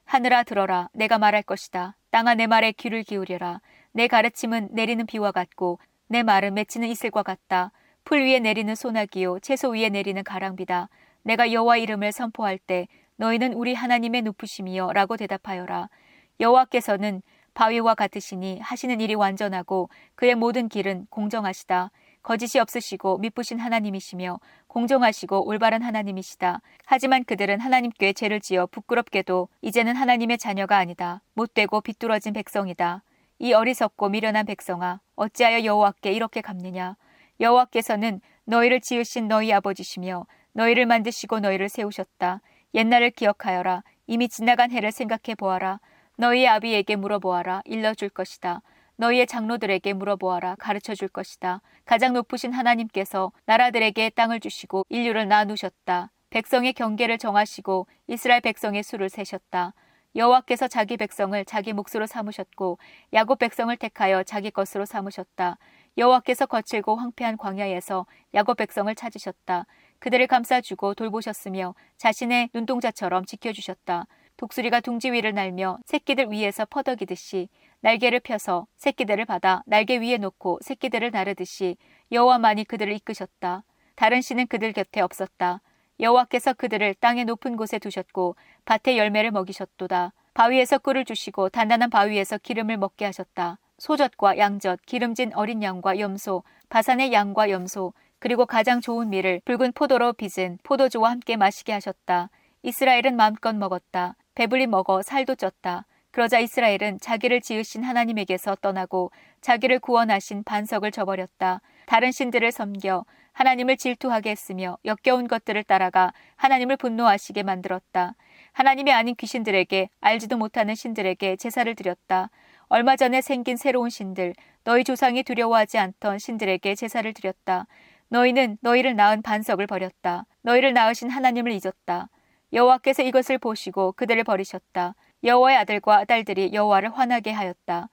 하늘아 들어라 내가 말할 것이다. 땅아 내 말에 귀를 기울여라. 내 가르침은 내리는 비와 같고 내 말은 맺히는 이슬과 같다. 풀 위에 내리는 소나기요 채소 위에 내리는 가랑비다. 내가 여호와 이름을 선포할 때 너희는 우리 하나님의 높으심이여 라고 대답하여라. 여호와께서는 바위와 같으시니 하시는 일이 완전하고 그의 모든 길은 공정하시다. 거짓이 없으시고 미쁘신 하나님이시며 공정하시고 올바른 하나님이시다. 하지만 그들은 하나님께 죄를 지어 부끄럽게도 이제는 하나님의 자녀가 아니다. 못되고 비뚤어진 백성이다. 이 어리석고 미련한 백성아 어찌하여 여호와께 이렇게 갚느냐 여호와께서는 너희를 지으신 너희 아버지시며 너희를 만드시고 너희를 세우셨다. 옛날을 기억하여라. 이미 지나간 해를 생각해 보아라. 너희의 아비에게 물어보아라. 일러줄 것이다. 너희의 장로들에게 물어보아라. 가르쳐 줄 것이다. 가장 높으신 하나님께서 나라들에게 땅을 주시고 인류를 나누셨다. 백성의 경계를 정하시고 이스라엘 백성의 수를 세셨다. 여호와께서 자기 백성을 자기 몫으로 삼으셨고 야곱 백성을 택하여 자기 것으로 삼으셨다. 여호와께서 거칠고 황폐한 광야에서 야곱 백성을 찾으셨다. 그들을 감싸주고 돌보셨으며 자신의 눈동자처럼 지켜주셨다. 독수리가 둥지 위를 날며 새끼들 위에서 퍼덕이듯이 날개를 펴서 새끼들을 받아 날개 위에 놓고 새끼들을 나르듯이 여호와만이 그들을 이끄셨다. 다른 신은 그들 곁에 없었다. 여호와께서 그들을 땅의 높은 곳에 두셨고 밭에 열매를 먹이셨도다. 바위에서 꿀을 주시고 단단한 바위에서 기름을 먹게 하셨다. 소젖과 양젖, 기름진 어린 양과 염소, 바산의 양과 염소, 그리고 가장 좋은 밀을 붉은 포도로 빚은 포도주와 함께 마시게 하셨다. 이스라엘은 마음껏 먹었다. 배불리 먹어 살도 쪘다. 그러자 이스라엘은 자기를 지으신 하나님에게서 떠나고 자기를 구원하신 반석을 저버렸다. 다른 신들을 섬겨 하나님을 질투하게 했으며 역겨운 것들을 따라가 하나님을 분노하시게 만들었다. 하나님이 아닌 귀신들에게 알지도 못하는 신들에게 제사를 드렸다. 얼마 전에 생긴 새로운 신들, 너희 조상이 두려워하지 않던 신들에게 제사를 드렸다. 너희는 너희를 낳은 반석을 버렸다. 너희를 낳으신 하나님을 잊었다. 여호와께서 이것을 보시고 그들을 버리셨다. 여호와의 아들과 딸들이 여호와를 화나게 하였다.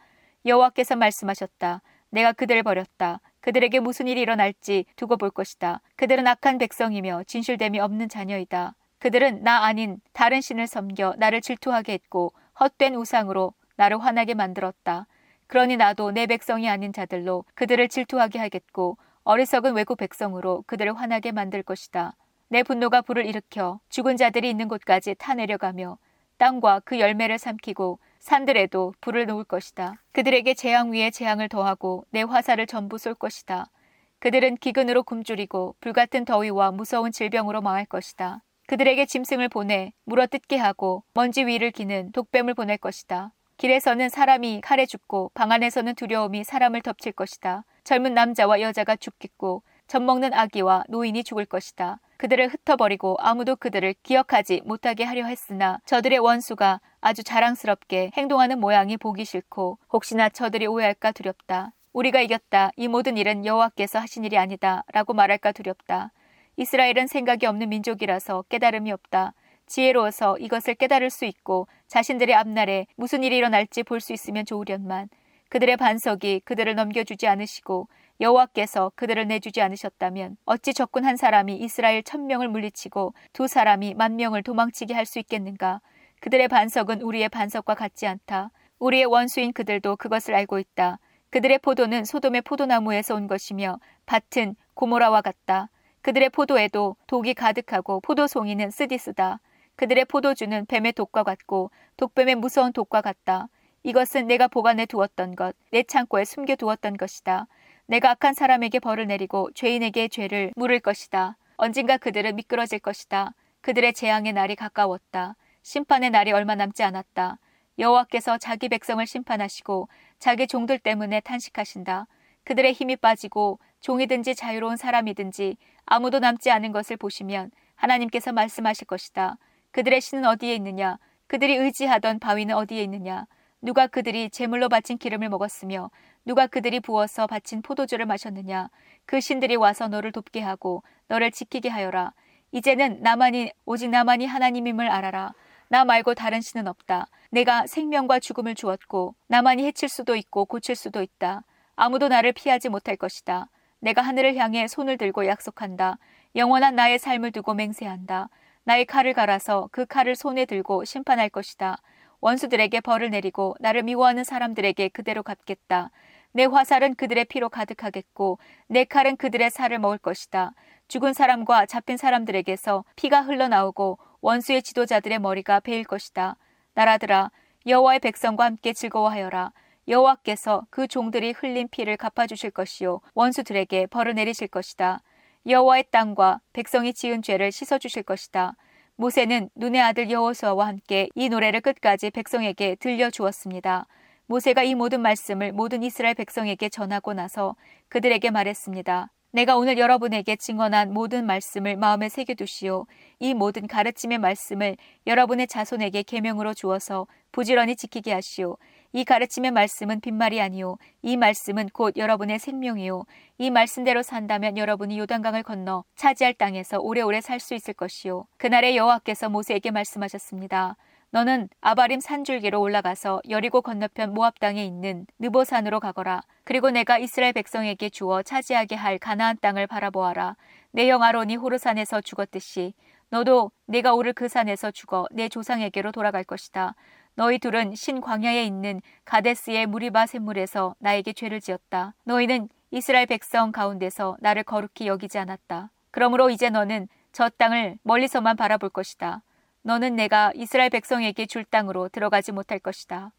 여호와께서 말씀하셨다. 내가 그들을 버렸다. 그들에게 무슨 일이 일어날지 두고 볼 것이다. 그들은 악한 백성이며 진실됨이 없는 자녀이다. 그들은 나 아닌 다른 신을 섬겨 나를 질투하게 했고 헛된 우상으로 나를 화나게 만들었다. 그러니 나도 내 백성이 아닌 자들로 그들을 질투하게 하겠고 어리석은 외국 백성으로 그들을 화나게 만들 것이다. 내 분노가 불을 일으켜 죽은 자들이 있는 곳까지 타내려가며 땅과 그 열매를 삼키고 산들에도 불을 놓을 것이다. 그들에게 재앙 위에 재앙을 더하고 내 화살을 전부 쏠 것이다. 그들은 기근으로 굶주리고 불같은 더위와 무서운 질병으로 망할 것이다. 그들에게 짐승을 보내 물어뜯게 하고 먼지 위를 기는 독뱀을 보낼 것이다. 길에서는 사람이 칼에 죽고 방 안에서는 두려움이 사람을 덮칠 것이다. 젊은 남자와 여자가 죽겠고 젖 먹는 아기와 노인이 죽을 것이다. 그들을 흩어버리고 아무도 그들을 기억하지 못하게 하려 했으나 저들의 원수가 아주 자랑스럽게 행동하는 모양이 보기 싫고 혹시나 저들이 오해할까 두렵다. 우리가 이겼다. 이 모든 일은 여호와께서 하신 일이 아니다. 라고 말할까 두렵다. 이스라엘은 생각이 없는 민족이라서 깨달음이 없다. 지혜로워서 이것을 깨달을 수 있고 자신들의 앞날에 무슨 일이 일어날지 볼 수 있으면 좋으련만 그들의 반석이 그들을 넘겨주지 않으시고 여호와께서 그들을 내주지 않으셨다면 어찌 적군 한 사람이 이스라엘 천명을 물리치고 두 사람이 만 명을 도망치게 할 수 있겠는가? 그들의 반석은 우리의 반석과 같지 않다. 우리의 원수인 그들도 그것을 알고 있다. 그들의 포도는 소돔의 포도나무에서 온 것이며 밭은 고모라와 같다. 그들의 포도에도 독이 가득하고 포도송이는 쓰디쓰다. 그들의 포도주는 뱀의 독과 같고 독뱀의 무서운 독과 같다. 이것은 내가 보관해 두었던 것, 내 창고에 숨겨 두었던 것이다. 내가 악한 사람에게 벌을 내리고 죄인에게 죄를 물을 것이다. 언젠가 그들은 미끄러질 것이다. 그들의 재앙의 날이 가까웠다. 심판의 날이 얼마 남지 않았다. 여호와께서 자기 백성을 심판하시고 자기 종들 때문에 탄식하신다. 그들의 힘이 빠지고 종이든지 자유로운 사람이든지 아무도 남지 않은 것을 보시면 하나님께서 말씀하실 것이다. 그들의 신은 어디에 있느냐? 그들이 의지하던 바위는 어디에 있느냐? 누가 그들이 제물로 바친 기름을 먹었으며 누가 그들이 부어서 바친 포도주를 마셨느냐? 그 신들이 와서 너를 돕게 하고 너를 지키게 하여라. 이제는 나만이 오직 나만이 하나님임을 알아라. 나 말고 다른 신은 없다. 내가 생명과 죽음을 주었고 나만이 해칠 수도 있고 고칠 수도 있다. 아무도 나를 피하지 못할 것이다. 내가 하늘을 향해 손을 들고 약속한다. 영원한 나의 삶을 두고 맹세한다. 나의 칼을 갈아서 그 칼을 손에 들고 심판할 것이다. 원수들에게 벌을 내리고 나를 미워하는 사람들에게 그대로 갚겠다. 내 화살은 그들의 피로 가득하겠고 내 칼은 그들의 살을 먹을 것이다. 죽은 사람과 잡힌 사람들에게서 피가 흘러나오고 원수의 지도자들의 머리가 베일 것이다. 나라들아 여호와의 백성과 함께 즐거워하여라. 여호와께서 그 종들이 흘린 피를 갚아주실 것이요 원수들에게 벌을 내리실 것이다. 여호와의 땅과 백성이 지은 죄를 씻어주실 것이다. 모세는 눈의 아들 여호수아와 함께 이 노래를 끝까지 백성에게 들려주었습니다. 모세가 이 모든 말씀을 모든 이스라엘 백성에게 전하고 나서 그들에게 말했습니다. 내가 오늘 여러분에게 증언한 모든 말씀을 마음에 새겨두시오. 이 모든 가르침의 말씀을 여러분의 자손에게 계명으로 주어서 부지런히 지키게 하시오. 이 가르침의 말씀은 빈말이 아니오. 이 말씀은 곧 여러분의 생명이오. 이 말씀대로 산다면 여러분이 요단강을 건너 차지할 땅에서 오래오래 살 수 있을 것이오. 그날에 여호와께서 모세에게 말씀하셨습니다. 너는 아바림 산줄기로 올라가서 여리고 건너편 모압 땅에 있는 느보산으로 가거라. 그리고 내가 이스라엘 백성에게 주어 차지하게 할 가나안 땅을 바라보아라. 내형 아론이 호르산에서 죽었듯이 너도 내가 오를 그 산에서 죽어 내 조상에게로 돌아갈 것이다. 너희 둘은 신 광야에 있는 가데스의 무리바 샘물에서 나에게 죄를 지었다. 너희는 이스라엘 백성 가운데서 나를 거룩히 여기지 않았다. 그러므로 이제 너는 저 땅을 멀리서만 바라볼 것이다. 너는 내가 이스라엘 백성에게 줄 땅으로 들어가지 못할 것이다.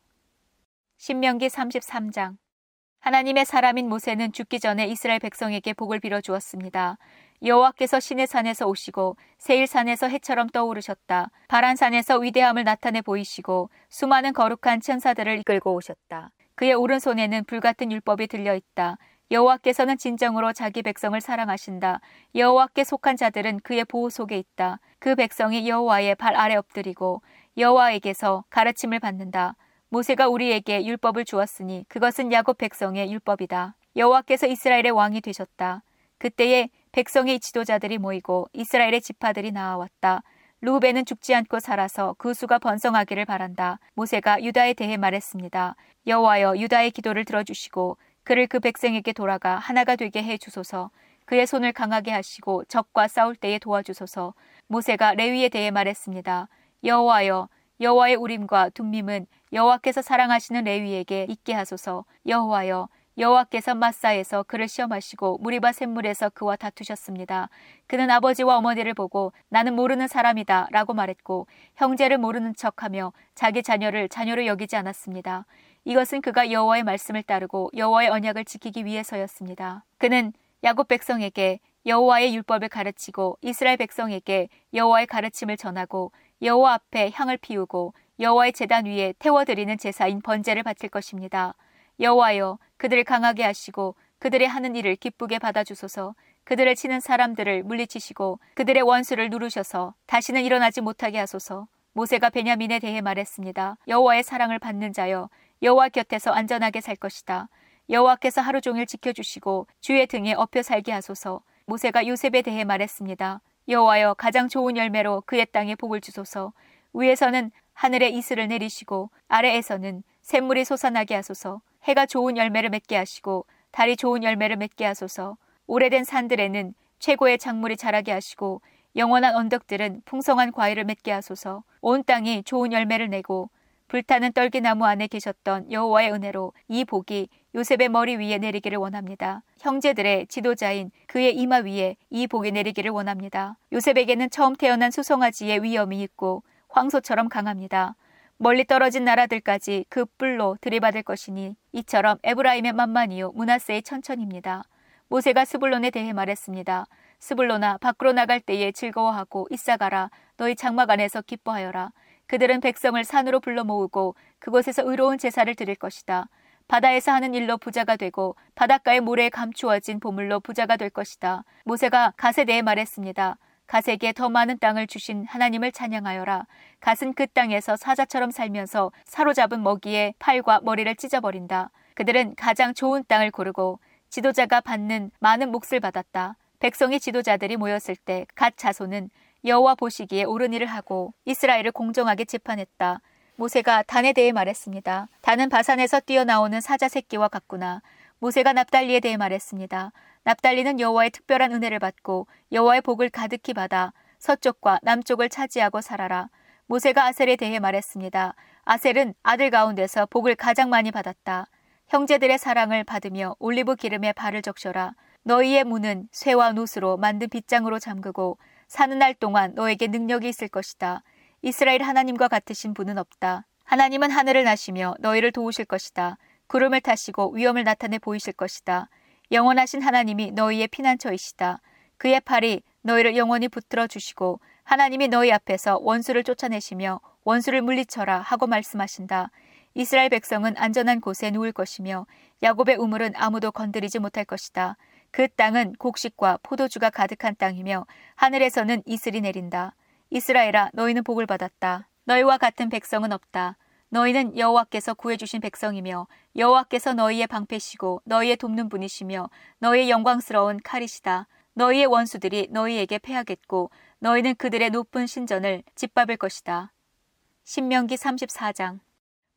신명기 33장 하나님의 사람인 모세는 죽기 전에 이스라엘 백성에게 복을 빌어 주었습니다. 여호와께서 신의 산에서 오시고 세일 산에서 해처럼 떠오르셨다. 바란 산에서 위대함을 나타내 보이시고 수많은 거룩한 천사들을 이끌고 오셨다. 그의 오른손에는 불같은 율법이 들려 있다. 여호와께서는 진정으로 자기 백성을 사랑하신다. 여호와께 속한 자들은 그의 보호 속에 있다. 그 백성이 여호와의 발 아래 엎드리고 여호와에게서 가르침을 받는다. 모세가 우리에게 율법을 주었으니 그것은 야곱 백성의 율법이다. 여호와께서 이스라엘의 왕이 되셨다. 그때에 백성의 지도자들이 모이고 이스라엘의 지파들이 나와왔다. 루벤은 죽지 않고 살아서 그 수가 번성하기를 바란다. 모세가 유다에 대해 말했습니다. 여호와여 유다의 기도를 들어주시고 그를 그 백성에게 돌아가 하나가 되게 해 주소서. 그의 손을 강하게 하시고 적과 싸울 때에 도와주소서. 모세가 레위에 대해 말했습니다. 여호와여 여호와의 우림과 둠밈은 여호와께서 사랑하시는 레위에게 있게 하소서. 여호와여 여호와께서 마사에서 그를 시험하시고 무리바 샘물에서 그와 다투셨습니다. 그는 아버지와 어머니를 보고 나는 모르는 사람이다 라고 말했고 형제를 모르는 척하며 자기 자녀를 자녀로 여기지 않았습니다. 이것은 그가 여호와의 말씀을 따르고 여호와의 언약을 지키기 위해서였습니다. 그는 야곱 백성에게 여호와의 율법을 가르치고 이스라엘 백성에게 여호와의 가르침을 전하고 여호와 앞에 향을 피우고 여호와의 제단 위에 태워드리는 제사인 번제를 바칠 것입니다. 여호와여 그들을 강하게 하시고 그들의 하는 일을 기쁘게 받아주소서 그들을 치는 사람들을 물리치시고 그들의 원수를 누르셔서 다시는 일어나지 못하게 하소서 모세가 베냐민에 대해 말했습니다. 여호와의 사랑을 받는 자여 여호와 곁에서 안전하게 살 것이다. 여호와께서 하루 종일 지켜주시고 주의 등에 엎여 살게 하소서. 모세가 요셉에 대해 말했습니다. 여호와여 가장 좋은 열매로 그의 땅에 복을 주소서. 위에서는 하늘에 이슬을 내리시고 아래에서는 샘물이 솟아나게 하소서. 해가 좋은 열매를 맺게 하시고 달이 좋은 열매를 맺게 하소서. 오래된 산들에는 최고의 작물이 자라게 하시고 영원한 언덕들은 풍성한 과일을 맺게 하소서. 온 땅이 좋은 열매를 내고 불타는 떨기나무 안에 계셨던 여호와의 은혜로 이 복이 요셉의 머리 위에 내리기를 원합니다. 형제들의 지도자인 그의 이마 위에 이 복이 내리기를 원합니다. 요셉에게는 처음 태어난 수송아지의 위엄이 있고 황소처럼 강합니다. 멀리 떨어진 나라들까지 그 뿔로 들이받을 것이니 이처럼 에브라임의 만만이요 문하세의 천천입니다. 모세가 스불론에 대해 말했습니다. 스불론아 밖으로 나갈 때에 즐거워하고 이사가라 너희 장막 안에서 기뻐하여라. 그들은 백성을 산으로 불러 모으고 그곳에서 의로운 제사를 드릴 것이다. 바다에서 하는 일로 부자가 되고 바닷가의 모래에 감추어진 보물로 부자가 될 것이다. 모세가 대해 말했습니다. 갓에게 더 많은 땅을 주신 하나님을 찬양하여라. 갓은 그 땅에서 사자처럼 살면서 사로잡은 먹이에 팔과 머리를 찢어버린다. 그들은 가장 좋은 땅을 고르고 지도자가 받는 많은 몫을 받았다. 백성의 지도자들이 모였을 때 갓 자손은 여호와 보시기에 옳은 일을 하고 이스라엘을 공정하게 재판했다. 모세가 단에 대해 말했습니다. 단은 바산에서 뛰어나오는 사자 새끼와 같구나. 모세가 납달리에 대해 말했습니다. 납달리는 여호와의 특별한 은혜를 받고 여호와의 복을 가득히 받아 서쪽과 남쪽을 차지하고 살아라. 모세가 아셀에 대해 말했습니다. 아셀은 아들 가운데서 복을 가장 많이 받았다. 형제들의 사랑을 받으며 올리브 기름에 발을 적셔라. 너희의 문은 쇠와 노스로 만든 빗장으로 잠그고 사는 날 동안 너에게 능력이 있을 것이다. 이스라엘 하나님과 같으신 분은 없다. 하나님은 하늘을 나시며 너희를 도우실 것이다. 구름을 타시고 위험을 나타내 보이실 것이다. 영원하신 하나님이 너희의 피난처이시다. 그의 팔이 너희를 영원히 붙들어 주시고 하나님이 너희 앞에서 원수를 쫓아내시며 원수를 물리쳐라 하고 말씀하신다. 이스라엘 백성은 안전한 곳에 누울 것이며 야곱의 우물은 아무도 건드리지 못할 것이다. 그 땅은 곡식과 포도주가 가득한 땅이며 하늘에서는 이슬이 내린다. 이스라엘아 너희는 복을 받았다. 너희와 같은 백성은 없다. 너희는 여호와께서 구해주신 백성이며 여호와께서 너희의 방패시고 너희의 돕는 분이시며 너희의 영광스러운 칼이시다. 너희의 원수들이 너희에게 패하겠고 너희는 그들의 높은 신전을 짓밟을 것이다. 신명기 34장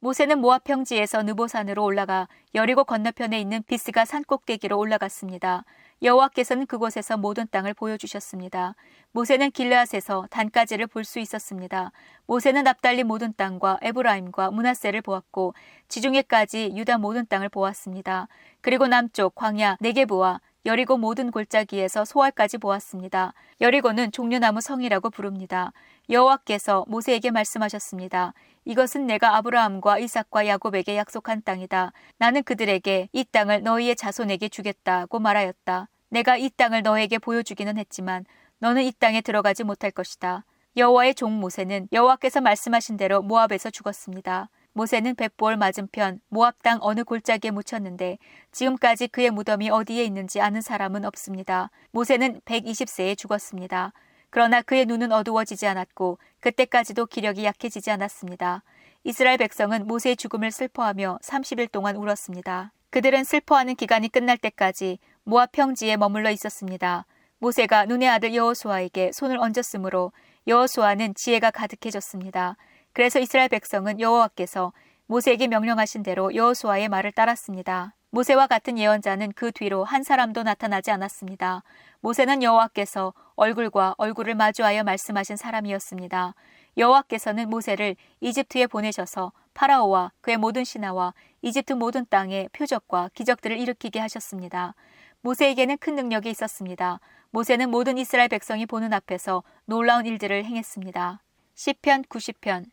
모세는 모압 평지에서 느보산으로 올라가 여리고 건너편에 있는 비스가 산 꼭대기로 올라갔습니다. 여호와께서는 그곳에서 모든 땅을 보여주셨습니다. 모세는 길르앗에서 단까지를 볼 수 있었습니다. 모세는 납달리 모든 땅과 에브라임과 문하세를 보았고 지중해까지 유다 모든 땅을 보았습니다. 그리고 남쪽 광야 네게부와 여리고 모든 골짜기에서 소알까지 보았습니다. 여리고는 종려나무 성이라고 부릅니다. 여호와께서 모세에게 말씀하셨습니다. 이것은 내가 아브라함과 이삭과 야곱에게 약속한 땅이다. 나는 그들에게 이 땅을 너희의 자손에게 주겠다고 말하였다. 내가 이 땅을 너에게 보여주기는 했지만 너는 이 땅에 들어가지 못할 것이다. 여호와의 종 모세는 여호와께서 말씀하신 대로 모압에서 죽었습니다. 모세는 벳볼 맞은편 모압 땅 어느 골짜기에 묻혔는데 지금까지 그의 무덤이 어디에 있는지 아는 사람은 없습니다. 모세는 120세에 죽었습니다. 그러나 그의 눈은 어두워지지 않았고 그때까지도 기력이 약해지지 않았습니다. 이스라엘 백성은 모세의 죽음을 슬퍼하며 30일 동안 울었습니다. 그들은 슬퍼하는 기간이 끝날 때까지 모압 평지에 머물러 있었습니다. 모세가 눈의 아들 여호수아에게 손을 얹었으므로 여호수아는 지혜가 가득해졌습니다. 그래서 이스라엘 백성은 여호와께서 모세에게 명령하신 대로 여호수아의 말을 따랐습니다. 모세와 같은 예언자는 그 뒤로 한 사람도 나타나지 않았습니다. 모세는 여호와께서 얼굴과 얼굴을 마주하여 말씀하신 사람이었습니다. 여호와께서는 모세를 이집트에 보내셔서 파라오와 그의 모든 신하와 이집트 모든 땅에 표적과 기적들을 일으키게 하셨습니다. 모세에게는 큰 능력이 있었습니다. 모세는 모든 이스라엘 백성이 보는 앞에서 놀라운 일들을 행했습니다. 시편 90편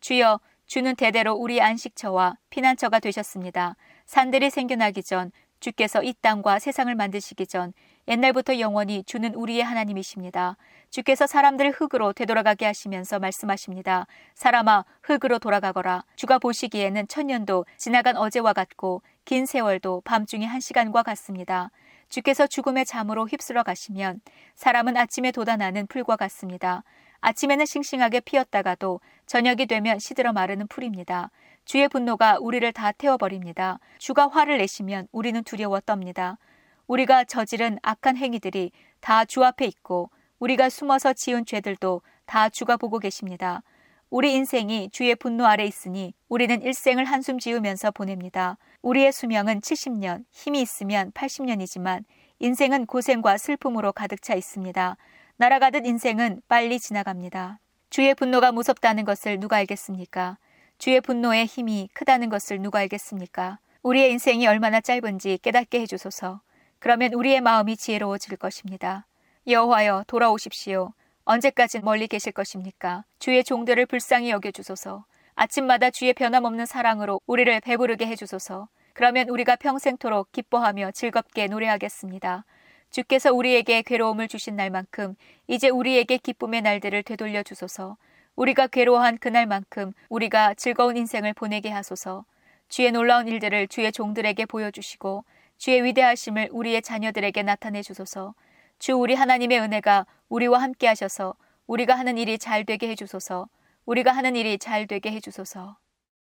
주여 주는 대대로 우리 안식처와 피난처가 되셨습니다. 산들이 생겨나기 전 주께서 이 땅과 세상을 만드시기 전 옛날부터 영원히 주는 우리의 하나님이십니다. 주께서 사람들을 흙으로 되돌아가게 하시면서 말씀하십니다. 사람아 흙으로 돌아가거라. 주가 보시기에는 천년도 지나간 어제와 같고 긴 세월도 밤중에 한 시간과 같습니다. 주께서 죽음의 잠으로 휩쓸어 가시면 사람은 아침에 돋아나는 풀과 같습니다. 아침에는 싱싱하게 피었다가도 저녁이 되면 시들어 마르는 풀입니다. 주의 분노가 우리를 다 태워버립니다. 주가 화를 내시면 우리는 두려워 떱니다. 우리가 저지른 악한 행위들이 다 주 앞에 있고 우리가 숨어서 지은 죄들도 다 주가 보고 계십니다. 우리 인생이 주의 분노 아래 있으니 우리는 일생을 한숨 지으면서 보냅니다. 우리의 수명은 70년, 힘이 있으면 80년이지만 인생은 고생과 슬픔으로 가득 차 있습니다. 날아가듯 인생은 빨리 지나갑니다. 주의 분노가 무섭다는 것을 누가 알겠습니까? 주의 분노의 힘이 크다는 것을 누가 알겠습니까? 우리의 인생이 얼마나 짧은지 깨닫게 해주소서. 그러면 우리의 마음이 지혜로워질 것입니다. 여호와여 돌아오십시오. 언제까지 멀리 계실 것입니까? 주의 종들을 불쌍히 여겨 주소서. 아침마다 주의 변함없는 사랑으로 우리를 배부르게 해 주소서. 그러면 우리가 평생토록 기뻐하며 즐겁게 노래하겠습니다. 주께서 우리에게 괴로움을 주신 날만큼 이제 우리에게 기쁨의 날들을 되돌려 주소서. 우리가 괴로워한 그날만큼 우리가 즐거운 인생을 보내게 하소서. 주의 놀라운 일들을 주의 종들에게 보여주시고 주의 위대하심을 우리의 자녀들에게 나타내 주소서. 주 우리 하나님의 은혜가 우리와 함께 하셔서 우리가 하는 일이 잘 되게 해 주소서. 우리가 하는 일이 잘 되게 해 주소서.